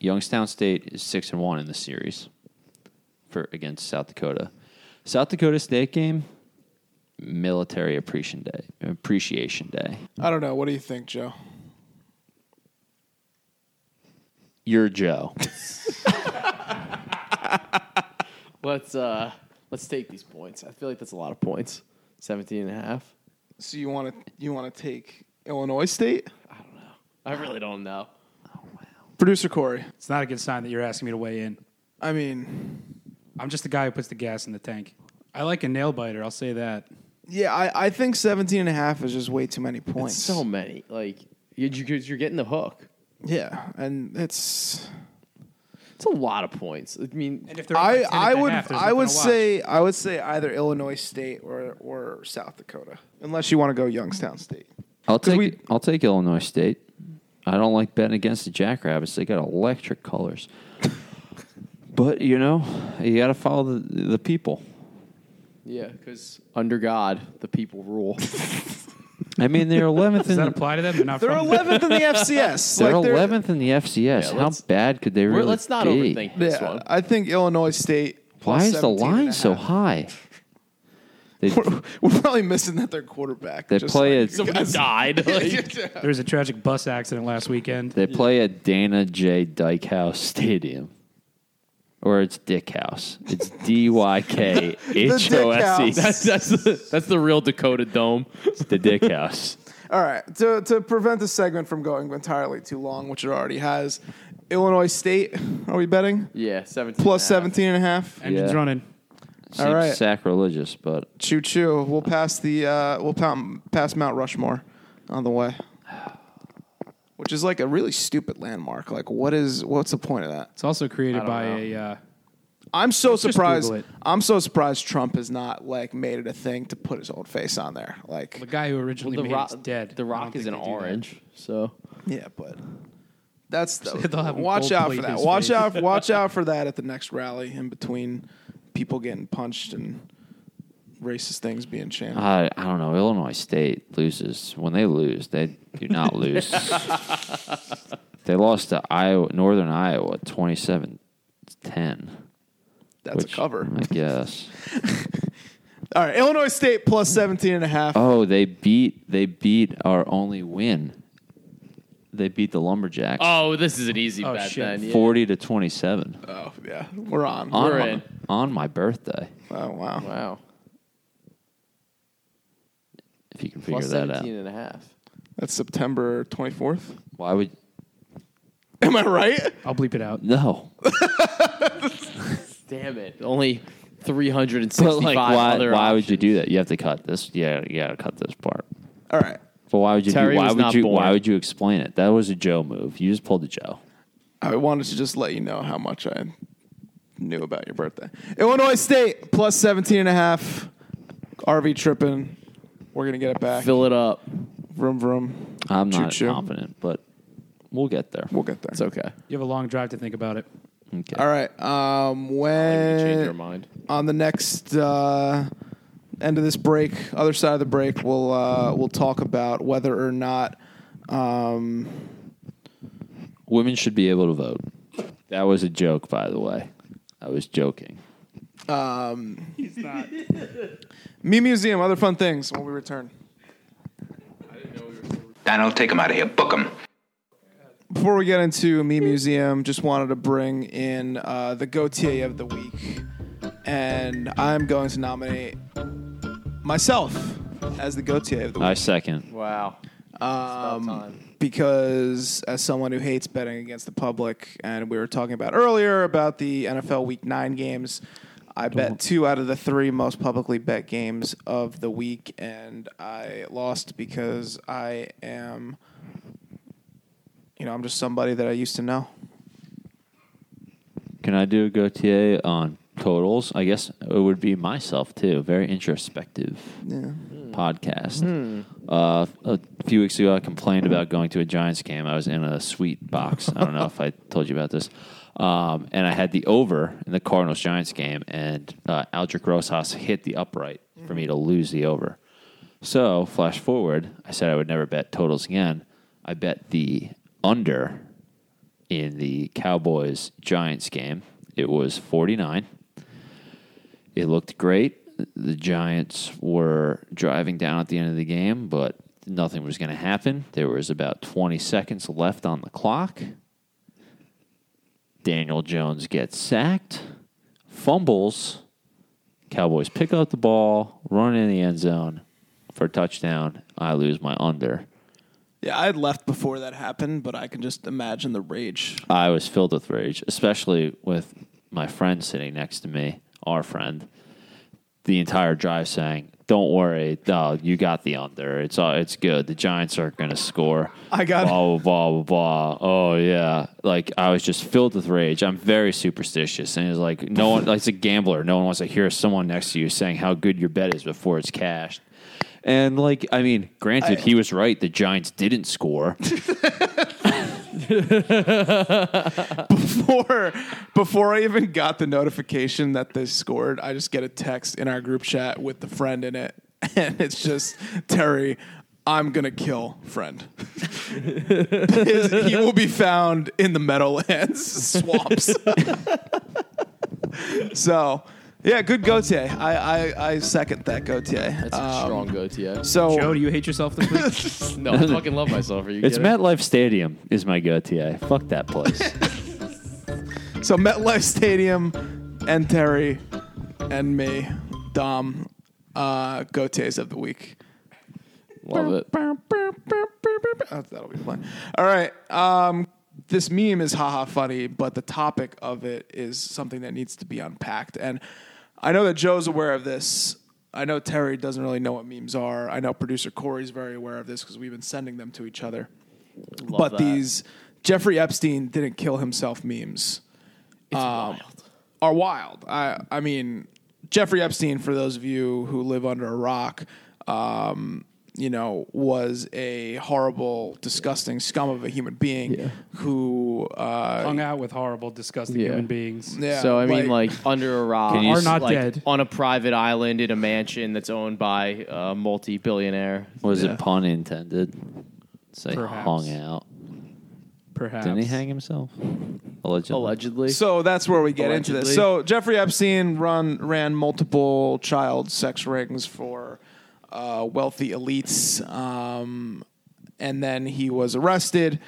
Youngstown State is six and one in the series for against South Dakota. South Dakota State game, military appreciation day. Appreciation day. I don't know. What do you think, Joe? You're Joe. *laughs* Let's uh let's take these points. I feel like that's a lot of points. 17 and a half. So you want to you want to take Illinois State? I don't know. I really don't know. Producer Corey. It's not a good sign that you're asking me to weigh in. I mean, I'm just the guy who puts the gas in the tank. I like a nail biter. I'll say that. yeah, I, I think 17 and a half is just way too many points. It's so many. Like you, you, you're getting the hook. Yeah, and it's It's a lot of points. I mean, And if they're I by 10 at I would half, I would say I would say either Illinois State or or South Dakota, unless you want to go Youngstown State. I'll take we- I'll take Illinois State. I don't like betting against the Jackrabbits. They got electric colors. *laughs* but you know, you got to follow the the people. Yeah, because under God, the people rule. *laughs* I mean, they're *laughs* eleventh Does in that the, apply to them? They're not They're 11th in the FCS. they're Like, eleventh in the *laughs* FCS. Yeah, How bad could they We're- really let's not be? overthink this Yeah, one. I think Illinois State. Why plus is the 17 and a line so high? *laughs* We're, we're probably missing that their quarterback. They just play like, it- Somebody guys- died. Like, There was a tragic bus accident last weekend. they play at Dana J. Dykehouse Stadium. Or it's Dick House. It's *laughs* D Y K H O S E. That's that's the, that's the real Dakota Dome. It's the Dick House. *laughs* All right. To, to prevent the segment from going entirely too long, which it already has, Illinois State, are we betting? Yeah, seventeen. Plus and a half. 17 and a half. Engines Yeah. running. Seems right. sacrilegious, but Choo choo. We'll pass the uh, we'll pa- pass Mount Rushmore on the way. Which is like a really stupid landmark. Like what is what's the point of that? It's also created by know. a. Uh, I'm so surprised. I'm so surprised Trump has not like made it a thing to put his own face on there. Like the guy who originally Well, the made rock, it's dead. The rock is think in that. orange, so Yeah, but that's the, *laughs* They'll have him watch out for that. Watch face. out, *laughs* watch out for that at the next rally in between people getting punched and racist things being chanted. I, I don't know. Illinois State loses. When they lose, they do not *laughs* lose. they lost to Iowa, Northern Iowa 27 10. that's a cover. I guess. *laughs* All right, Illinois State plus 17 and a half. Oh, they beat they beat our only win. They beat the Lumberjacks oh, this is an easy Oh, bet shit. then. Yeah. 40 to 27 Oh, yeah, we're on. on We're my, in. on my birthday. Oh wow. Wow, If you can figure plus that 17 out. and a half. That's September 24th. Why would *laughs* Am I right? I'll bleep it out. no? *laughs* Damn it! Only three hundred and But like, why, other. why would you do that? You have to cut this. Yeah, you got to cut this part. All right. But why would you? Terry do, why was would not you? born. Why would you explain it? That was a Joe move. You just pulled a Joe. I wanted to just let you know how much I knew about your birthday. Illinois State plus 17 and a half. RV tripping. We're going to get it back. Fill it up. Vroom, vroom. I'm not Choo-choo. confident, but we'll get there. We'll get there. It's okay. You have a long drive to think about it. Okay. All right. Um, Maybe change your when mind. on the next uh, end of this break, other side of the break, we'll uh, we'll talk about whether or not um, Women should be able to vote. That was a joke, by the way. I was joking. Um, He's not. Me Museum, other fun things when we return. Donald, take him out of here. Book him. Before we get into Me Museum, just wanted to bring in uh, the Gotye of the week, and I'm going to nominate myself as the Gotye of the week. I second. Wow. Um, because as someone who hates betting against the public, and we were talking about earlier about the NFL Week Nine games, I bet two out of the three most publicly bet games of the week, and I lost because I am, you know, I'm just somebody that I used to know. Can I do a Gotye on totals? I guess it would be myself too. Very introspective Yeah. podcast. Uh, a few weeks ago, I complained about going to a Giants game. I was in a suite box. I don't know if I told you about this. Um, and I had the over in the Cardinals Giants game, and uh, Aldrick Rosas hit the upright for me to lose the over. So, flash forward, I said I would never bet totals again. I bet the under in the Cowboys Giants game. It was 49. It looked great. The Giants were driving down at the end of the game, but nothing was going to happen. There was about 20 seconds left on the clock. Daniel Jones gets sacked, fumbles. Cowboys pick up the ball, run in the end zone for a touchdown. I lose my under. Yeah, I had left before that happened, but I can just imagine the rage. I was filled with rage, especially with my friend sitting next to me, our friend, the entire drive saying, "Don't worry, no, you got the under. It's all, it's good. The Giants aren't going to score." I got- blah blah blah blah. blah. Oh yeah, like I was just filled with rage. I'm very superstitious, and it's like no one, like it's a gambler. No one wants to hear someone next to you saying how good your bet is before it's cashed. And like, I mean, granted, he was right. The Giants didn't score. *laughs* *laughs* before before I even got the notification that they scored, I just get a text in our group chat with the friend in it, *laughs* and it's just Terry. I'm gonna kill friend. His- he will be found in the Meadowlands *laughs* swamps. so, yeah, good Gotye. I, I I second that Gotye. That's a Um, strong go to you. So Joe, do you hate yourself this week? *laughs* No, I fucking love myself. Are you It's kidding? MetLife Stadium is my go-to. Fuck that place. *laughs* So MetLife Stadium and Terry and me, Dom, uh, Gotyes of the week. Love it. Oh, That'll be fun. All right. Um, this meme is haha funny, but the topic of it is something that needs to be unpacked. And I know that Joe's aware of this. I know Terry doesn't really know what memes are. I know producer Corey's very aware of this because we've been sending them to each other. Love but that. these Jeffrey Epstein didn't kill himself memes um, are wild. I I mean, Jeffrey Epstein, for those of you who live under a rock, um, you know, was a horrible, disgusting scum of a human being Yeah. who uh, Hung out with horrible, disgusting Yeah. human beings. yeah, so I mean, like, under a *laughs* rock, Are s- not like, dead. on a private island in a mansion that's owned by a multi-billionaire. Was Yeah. it pun intended? Say Perhaps. hung out. Perhaps. Didn't he hang himself? Allegedly. Allegedly, So that's where we get into this. So Jeffrey Epstein run ran multiple child sex rings for uh, wealthy elites, um, and then he was arrested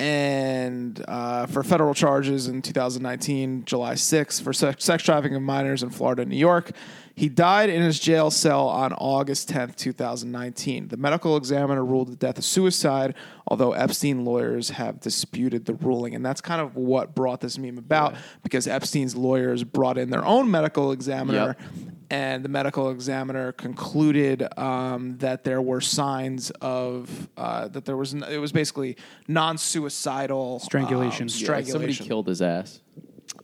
and uh, for federal charges in 2019, July 6th, for sex, sex trafficking of minors in Florida and New York. He died in his jail cell on August 10th, 2019. The medical examiner ruled the death a suicide, although Epstein lawyers have disputed the ruling. And that's kind of what brought this meme about because Epstein's lawyers brought in their own medical examiner Yep. And the medical examiner concluded um, that there were signs of uh, that there was n- it was basically non-suicidal Strangulation. um, Yeah, Yeah, somebody killed his ass.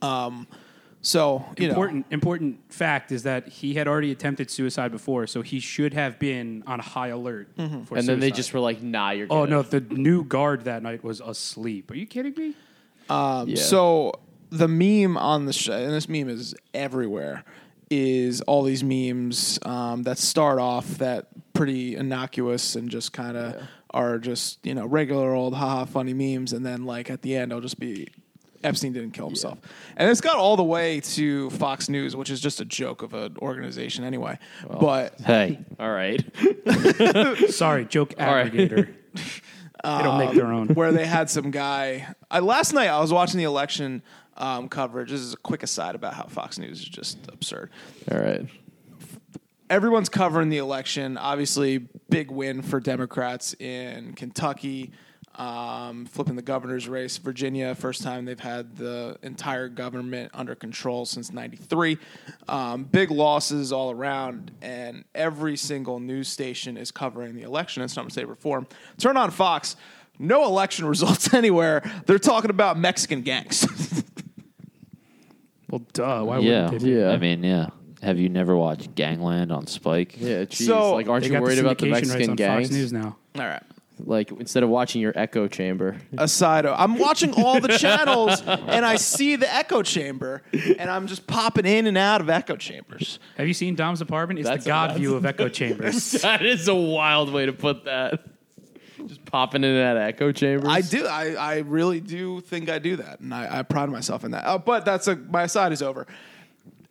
Um, So you important important fact is that he had already attempted suicide before, so he should have been on high alert. Mm-hmm. For And then they just were like, "Nah, you're." Oh good." no, the new guard that night was asleep. Are you kidding me? know, Yeah. so the meme on the show, and this meme is everywhere, is all these memes um, that start off that pretty innocuous and just kind of are just you know regular old haha funny memes, and then like at the end, it'll just be Epstein didn't kill himself, and it's got all the way to Fox News, which is just a joke of an organization anyway. but Hey, All right. *laughs* Sorry, joke All right. aggregator. *laughs* they don't make their own. where they had some guy. I, last night I was watching the election um, coverage. This is a quick aside about how Fox News is just absurd. All right. Everyone's covering the election. Obviously, big win for Democrats in Kentucky, um, flipping the governor's race. Virginia, first time they've had the entire government under control since '93. Um, big losses all around, and every single news station is covering the election in some shape or form. Turn on Fox. No election *laughs* results anywhere. They're talking about Mexican gangs. *laughs* Well, duh. Why yeah, wouldn't they? be? Yeah. I mean, yeah. Have you never watched Gangland on Spike? Yeah. Geez. So- like, aren't They you got worried the about the syndication rights Mexican on gangs? Fox News now. all right. Like instead of watching your echo chamber, aside. I'm watching all the channels and I see the echo chamber and I'm just popping in and out of echo chambers. Have you seen Dom's apartment? It's That's- the God that's- view of echo chambers. *laughs* that is a wild way to put that. Just popping in that echo chamber. I do. I, I really do think I do that, and I, I pride myself in that. Uh, but that's a my side is over.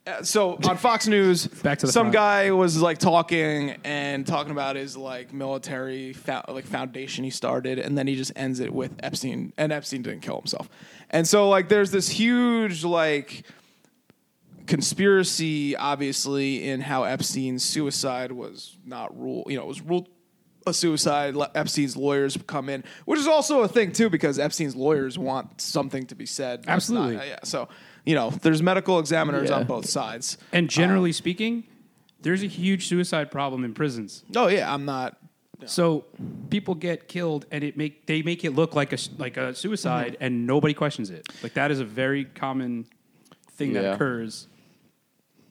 Uh, so on *laughs* Fox News, Back to the some front. guy was like talking and talking about his like military fo- like foundation he started, and then he just ends it with Epstein, and Epstein didn't kill himself. And so like there's this huge like conspiracy, obviously, in how Epstein's suicide was not ruled. You know, it was ruled a suicide. Le- Epstein's lawyers come in, which is also a thing too, because Epstein's lawyers want something to be said. that's not- Absolutely. yeah. So you know, there's medical examiners Yeah. on both sides. and generally um, speaking, there's a huge suicide problem in prisons. Oh yeah, I'm not. So people get killed, and it make they make it look like a s- like a suicide, mm-hmm. and nobody questions it. Like that is a very common thing Yeah. that occurs.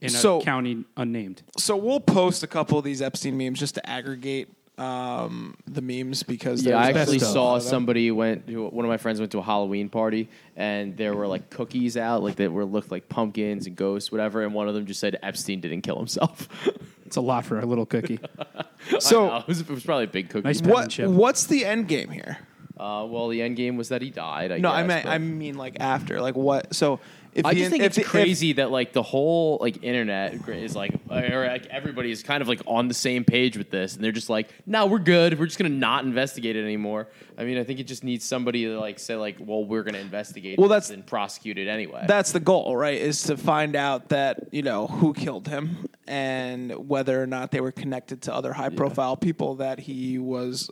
in a So- county unnamed. So we'll post a couple of these Epstein memes just to aggregate um, the memes because Yeah, I actually saw lot of them. somebody went. To, one of my friends went to a Halloween party, and there were like cookies out, like that were looked like pumpkins and ghosts, whatever. And one of them just said Epstein didn't kill himself. *laughs* It's a lot for a little cookie. *laughs* *laughs* So it, was, it was probably a big cookie. Nice what what's the end game here? Uh, well, the end game was that he died. I No, guess, I mean I mean like after like what? So if I the, just think if it's the- if- crazy that like the whole like internet is like, or like everybody is kind of like on the same page with this, and they're just like, no, we're good. We're just gonna not investigate it anymore. I mean, I think it just needs somebody to like say like, well, we're gonna investigate. Well, this that's- and prosecute it anyway. that's the goal, right? Is to find out that you know who killed him and whether or not they were connected to other high-profile people that he was,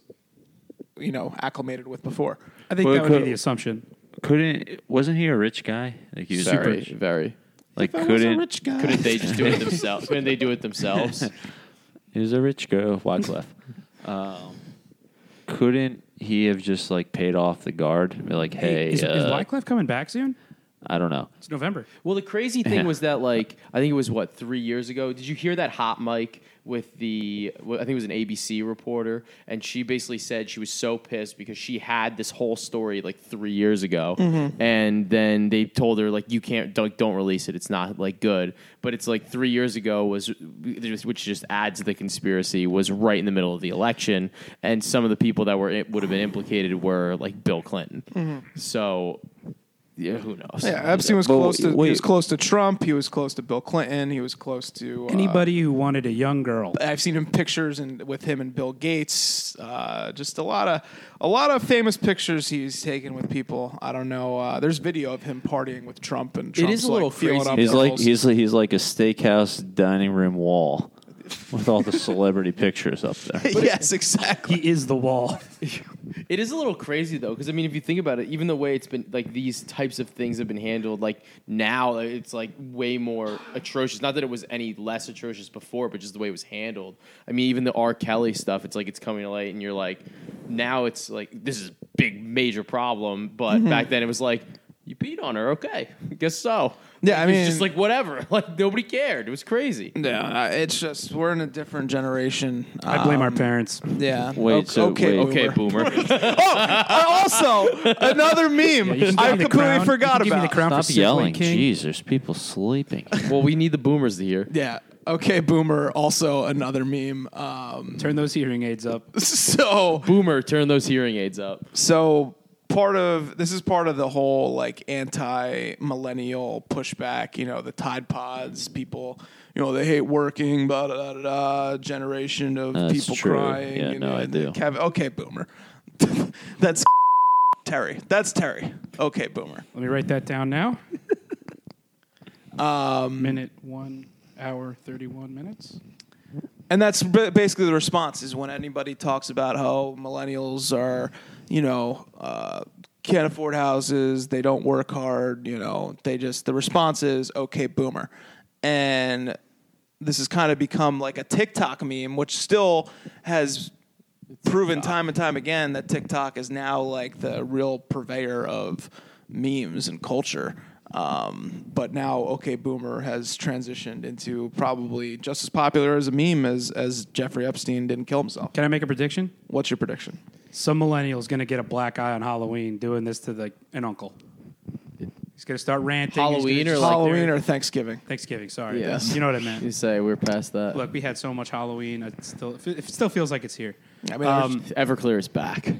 you know, acclimated with before. I think Well, that would be the assumption. Couldn't wasn't he a rich guy? Like he was very, rich. very. Like If I was a couldn't rich guy. Couldn't they just do it *laughs* themselves? Couldn't they do it themselves? *laughs* he was a rich girl, Wyclef. um, couldn't he have just like paid off the guard? Be like, hey, is, is uh, Wyclef coming back soon? I don't know. It's November. Well, the crazy thing was that, like, I think it was what three years ago. Did you hear that hot mic with the? I think it was an ABC reporter, and she basically said she was so pissed because she had this whole story like three years ago, mm-hmm. and then they told her like you can't don't, don't release it. It's not like good. But it's like three years ago was, which just adds to the conspiracy, was right in the middle of the election, and some of the people that were would have been implicated were like Bill Clinton. Mm-hmm. So. Yeah, who knows? Yeah, Epstein was But close to he was close to Trump. He was close to Bill Clinton. He was close to uh, Anybody who wanted a young girl. I've seen him pictures and with him and Bill Gates. Uh, just a lot of a lot of famous pictures he's taken with people. I don't know. Uh, there's video of him partying with Trump and Trump's is a little like, feeling crazy. up He's like girls. he's he's like a steakhouse dining room wall with all the celebrity pictures up there. yes, exactly. He is the wall. *laughs* It is a little crazy though, because I mean, if you think about it, even the way it's been like these types of things have been handled, like now uh, it's like way more atrocious. Not that it was any less atrocious before, but just the way it was handled. I mean, even the R. Kelly stuff, it's like it's coming to light, and you're like, now it's like this is a big major problem, but mm-hmm. back then it was like. You beat on her, okay? I guess so. Yeah, I it's mean- just like whatever. *laughs* Like nobody cared. It was crazy. Yeah, uh, it's just we're in a different generation. I blame our Um, parents. Yeah. Wait, O- so okay, wait. Okay, boomer. *laughs* boomer. Uh, also, another meme. Yeah, you should I give me the completely crown. forgot You should give me about. the crown for Stop Sifley yelling. King. Jeez, there's people sleeping. well, we need the boomers to hear. Yeah. Okay, boomer. Also another meme. Um, Turn those hearing aids up. *laughs* so Boomer, turn those hearing aids up. so part of this is part of the whole like anti-millennial pushback you know the tide pods people you know they hate working blah, da, da, da, generation of That's people true. crying Yeah, and, no, I do. Kevin, okay boomer *laughs* that's terry that's terry okay boomer Let me write that down now. *laughs* um, Minute one hour thirty one minutes. And that's basically the response is when anybody talks about how millennials are, you know, uh, can't afford houses, they don't work hard, you know, they just, the response is, okay, boomer. And this has kind of become like a TikTok meme, which still has proven time and time again that TikTok is now like the real purveyor of memes and culture. Um, but now, okay, Boomer has transitioned into probably just as popular as a meme as as Jeffrey Epstein didn't kill himself. Can I make a prediction? What's your prediction? Some millennial's going to get a black eye on Halloween doing this to the, an uncle. He's going to start ranting. Halloween or just- like Halloween or Thanksgiving? Thanksgiving. Sorry, Yes. you know what I mean. You say we're past that. Look, we had so much Halloween. It still, it still feels like it's here. I mean, Um, Everclear is back.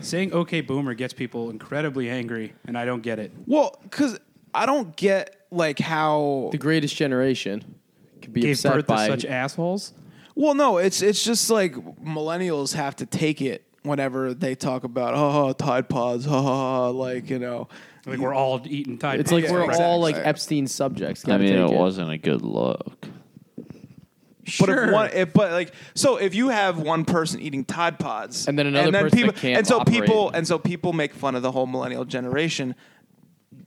saying "Okay, Boomer" gets people incredibly angry, and I don't get it. well, because I don't get like how. The greatest generation could be Gave upset birth by to such assholes. Well, no, it's it's just like millennials have to take it whenever they talk about ha ha Tide Pods, ha ha ha, like you know. Like we're all eating Tide. It's like we're exactly. all like Epstein subjects. I mean, take it wasn't a good look. But if one, if, but like, so if you have one person eating Tide Pods, And then another and person people, that can't and so operate. people, and so people make fun of the whole millennial generation.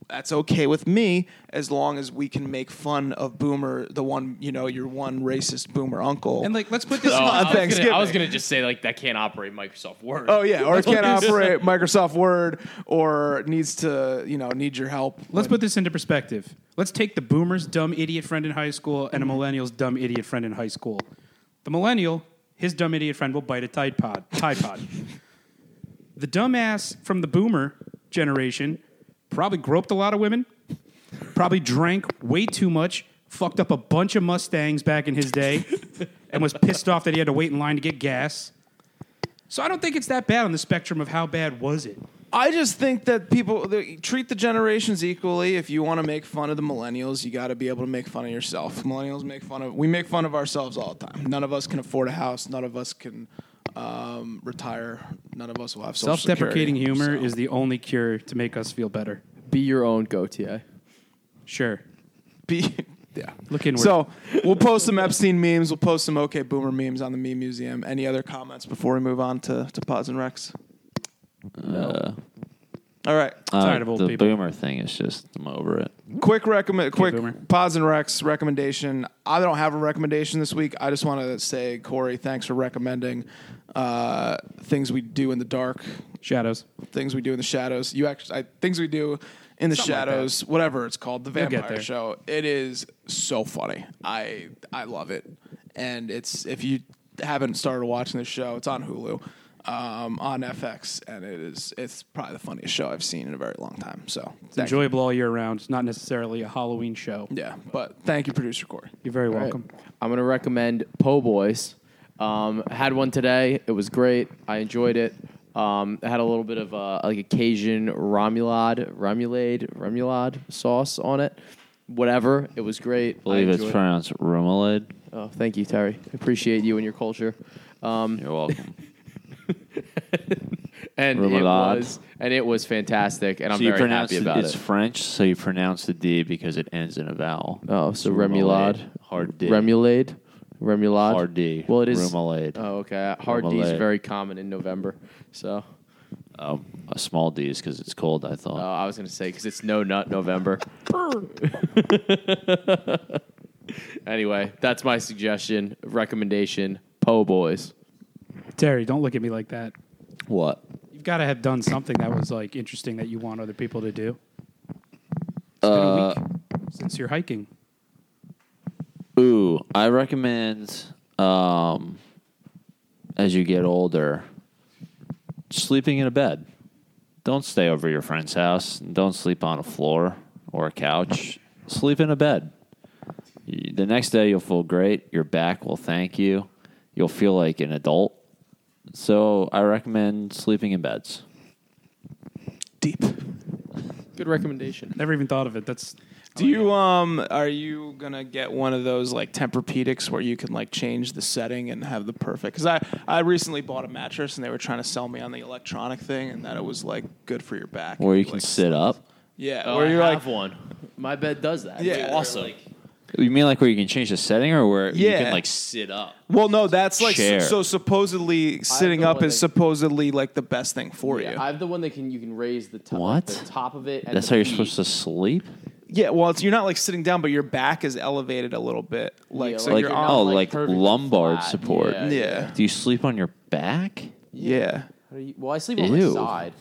That's okay with me as long as we can make fun of Boomer, the one you know, your one racist Boomer uncle. And like, let's put this. Oh, I, was gonna, Thanksgiving. I was gonna just say like that can't operate Microsoft Word. Oh yeah, or it can't *laughs* operate Microsoft Word, or needs to, you know, need your help. Let's put this into perspective. Let's take the boomer's dumb idiot friend in high school and a mm-hmm. millennial's dumb idiot friend in high school. The millennial, his dumb idiot friend will bite a Tide Pod. Tide Pod. *laughs* the dumbass from the boomer generation probably groped a lot of women, probably drank way too much, fucked up a bunch of Mustangs back in his day, *laughs* and was pissed off that he had to wait in line to get gas. So I don't think it's that bad on the spectrum of how bad was it. I just think that people they treat the generations equally. If you want to make fun of the millennials, you got to be able to make fun of yourself. Millennials make fun of we make fun of ourselves all the time. None of us can afford a house. None of us can um, retire. None of us will have social Self-deprecating security. humor So, is the only cure to make us feel better. Be your own Gotye. Sure. be, *laughs* yeah. Look inward. So we'll post some Epstein memes. We'll post some OK Boomer memes on the Meme Museum. Any other comments before we move on to to Pods and Recs? Uh, All right. Tired of old the people. boomer thing is just I'm over it. quick recommend quick Boomer. pods and recs recommendation i don't have a recommendation this week i just want to say corey thanks for recommending uh, things we do in the dark Shadows. things we do in the shadows you actually I, things we do in the Something like shadows whatever it's called the You'll get vampire there. show it is so funny i i love it and it's if you haven't started watching the show it's on hulu um, on FX, and it is it's probably the funniest show I've seen in a very long time. So It's thank you. enjoyable all year round. It's not necessarily a Halloween show. Yeah, but thank you, producer Corey. You're very All right. welcome. I'm gonna recommend Po' Boys. Um, had one today. It was great. I enjoyed it. Um, it had a little bit of uh, like a Cajun ramulade, ramulade, ramulade sauce on it. Whatever. It was great. I believe I it's enjoyed it. pronounced Rumelade. Oh, thank you, Terry. I appreciate you and your culture. Um, You're welcome. *laughs* *laughs* and it Remoulade. was and it was fantastic, and I'm you very pronounce happy about it, it's. French, so you pronounce the D because it ends in a vowel. Oh, so remoulade, hard D, remulade, remulade, hard D. Well, it is. Remoulade. Oh, okay. Hard D is Remoulade. very common in November. So, Oh, a small D is because it's cold. I thought. oh, thought. I was gonna say because it's no nut November. *laughs* anyway, that's my suggestion, recommendation. Po' Boys. Terry, don't look at me like that. what? You've got to have done something that was like interesting that you want other people to do. It's been a uh, week since you're hiking. Ooh, I recommend um, as you get older, sleeping in a bed. Don't stay over your friend's house. Don't sleep on a floor or a couch. Sleep in a bed. The next day you'll feel great. Your back will thank you. You'll feel like an adult. So I recommend sleeping in beds. Deep. Good recommendation. Never even thought of it. That's Do you um are you gonna get one of those like Tempur-Pedics where you can like change the setting and have the perfect? Because I I recently bought a mattress and they were trying to sell me on the electronic thing and that it was like good for your back. Where you can like, sit up. Yeah, Oh, where I you're like have one. My bed does that. Yeah. It's awesome. You mean like where you can change the setting or where you Yeah. can like sit up? Well, no, that's like Chair. so supposedly sitting up one is that- supposedly like the best thing for Yeah, you. I have the one that can you can raise the top, What? the top of it. And That's the how you're supposed to sleep? yeah, well, it's, you're not like sitting down, but your back is elevated a little bit. Like Yeah, so, like you're arm. not, oh, like, like, perfectly lumbar flat. support. Yeah. yeah, Do you sleep on your back? yeah. How do you- well, I sleep on Ew. my side.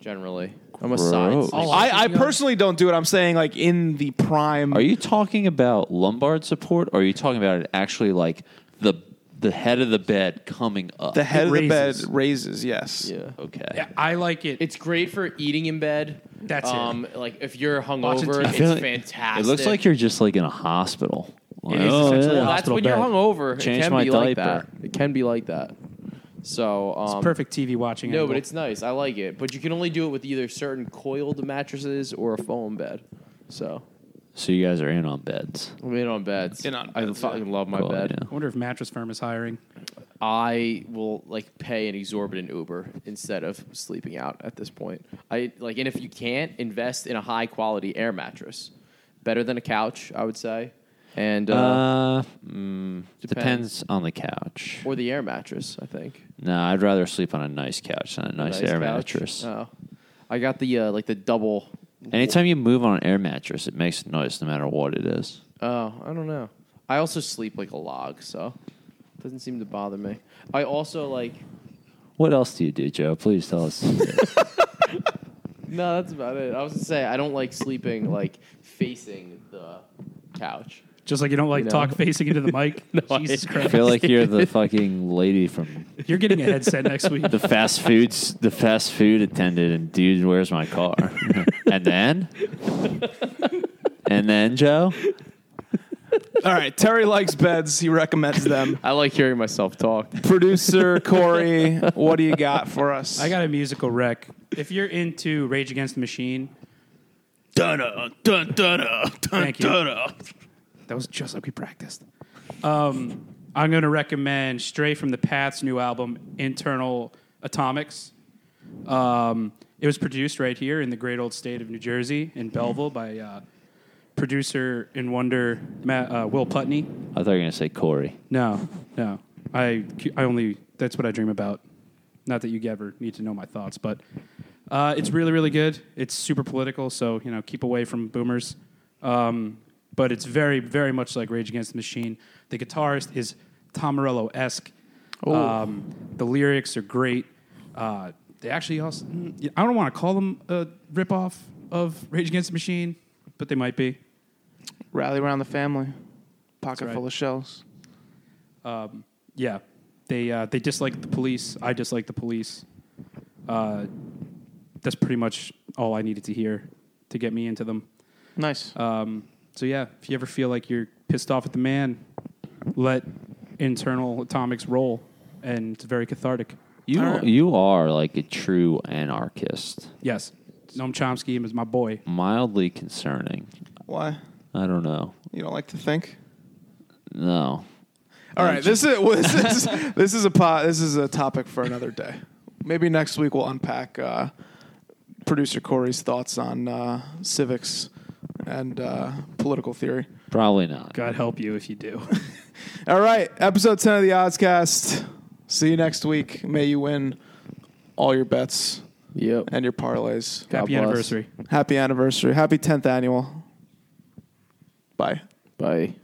Generally, I'm a Gross. Oh, sleeper. I, I personally don't do it. I'm saying like in the prime. Are you talking about lumbar support or are you talking about it actually like the the head of the bed coming up? the head of the bed raises. raises? Yes. yeah. okay. yeah, I like it. It's great for eating in bed. That's it. um, Like if you're Watching hungover, TV. I it's feel like- fantastic. It looks like you're just like in a hospital. Like, is oh, essentially- yeah. well, that's Hospital when you're bed. hungover. Change it can my be like diaper. that. It can be like that. So um, it's perfect TV watching. No, angle. but it's nice. I like it. But you can only do it with either certain coiled mattresses or a foam bed. So So you guys are in on beds. I'm in on beds. In on I beds, fucking yeah. love my Cool, bed. yeah. I wonder if mattress firm is hiring. I will like pay an exorbitant Uber instead of sleeping out at this point. I like, and if you can't invest in a high quality air mattress, better than a couch, I would say, and uh, Uh, mm, Depends. on the couch. or the air mattress. I think No, I'd rather sleep on a nice couch than a nice, air couch. mattress. Oh, I got the uh, like the double Anytime you move on an air mattress, it makes noise no matter what it is. Oh, I don't know. I also sleep like a log, so it doesn't seem to bother me. I also like. What else do you do, Joe? Please tell us. *laughs* No, that's about it. I was gonna say I don't like sleeping like facing the couch. Just like you don't like You know? talk facing into the mic. *laughs* I- Jesus Christ. I Christ. feel like you're the *laughs* fucking lady from You're getting a headset next week. the fast foods, the fast food attendant, and dude, where's my car? *laughs* and then, and then, Joe, All right, Terry likes beds. He recommends them. I like hearing myself talk. Producer Corey, what do you got for us? I got a musical wreck. If you're into Rage Against the Machine, dun dun dun dun Thank you. That was just like we practiced. Um, I'm going to recommend Stray from the Path's new album, Internal Atomics. Um, it was produced right here in the great old state of New Jersey, in Belleville, by uh, producer in wonder Matt, uh, Will Putney. I thought you were gonna say Corey. No, no. I, I only, that's what I dream about. Not that you ever need to know my thoughts, but uh, it's really, really good. It's super political, so, you know, keep away from boomers. Um, but it's very, very much like Rage Against the Machine. The guitarist is Tom Morello esque. Um, the lyrics are great. Uh, they actually also, I don't want to call them a ripoff of Rage Against the Machine, but they might be. Rally around the family. Pocket right. full of shells. Yeah, they uh, they dislike the police. I dislike the police. Uh, that's pretty much all I needed to hear to get me into them. Nice. Um, so yeah, if you ever feel like you're pissed off at the man, let internal atomics roll, and it's very cathartic. You All right. you are like a true anarchist. Yes, Noam Chomsky is my boy. Mildly concerning. Why? I don't know. You don't like to think? No. All right, this is well, this is *laughs* this is a po- this is a topic for another day. Maybe next week we'll unpack uh, producer Corey's thoughts on uh, civics and uh, political theory. Probably not. God help you if you do. *laughs* All right, episode ten of the Oddscast. See you next week. May you win all your bets Yep. and your parlays. God Happy bless. anniversary. Happy anniversary. Happy tenth annual. Bye. Bye.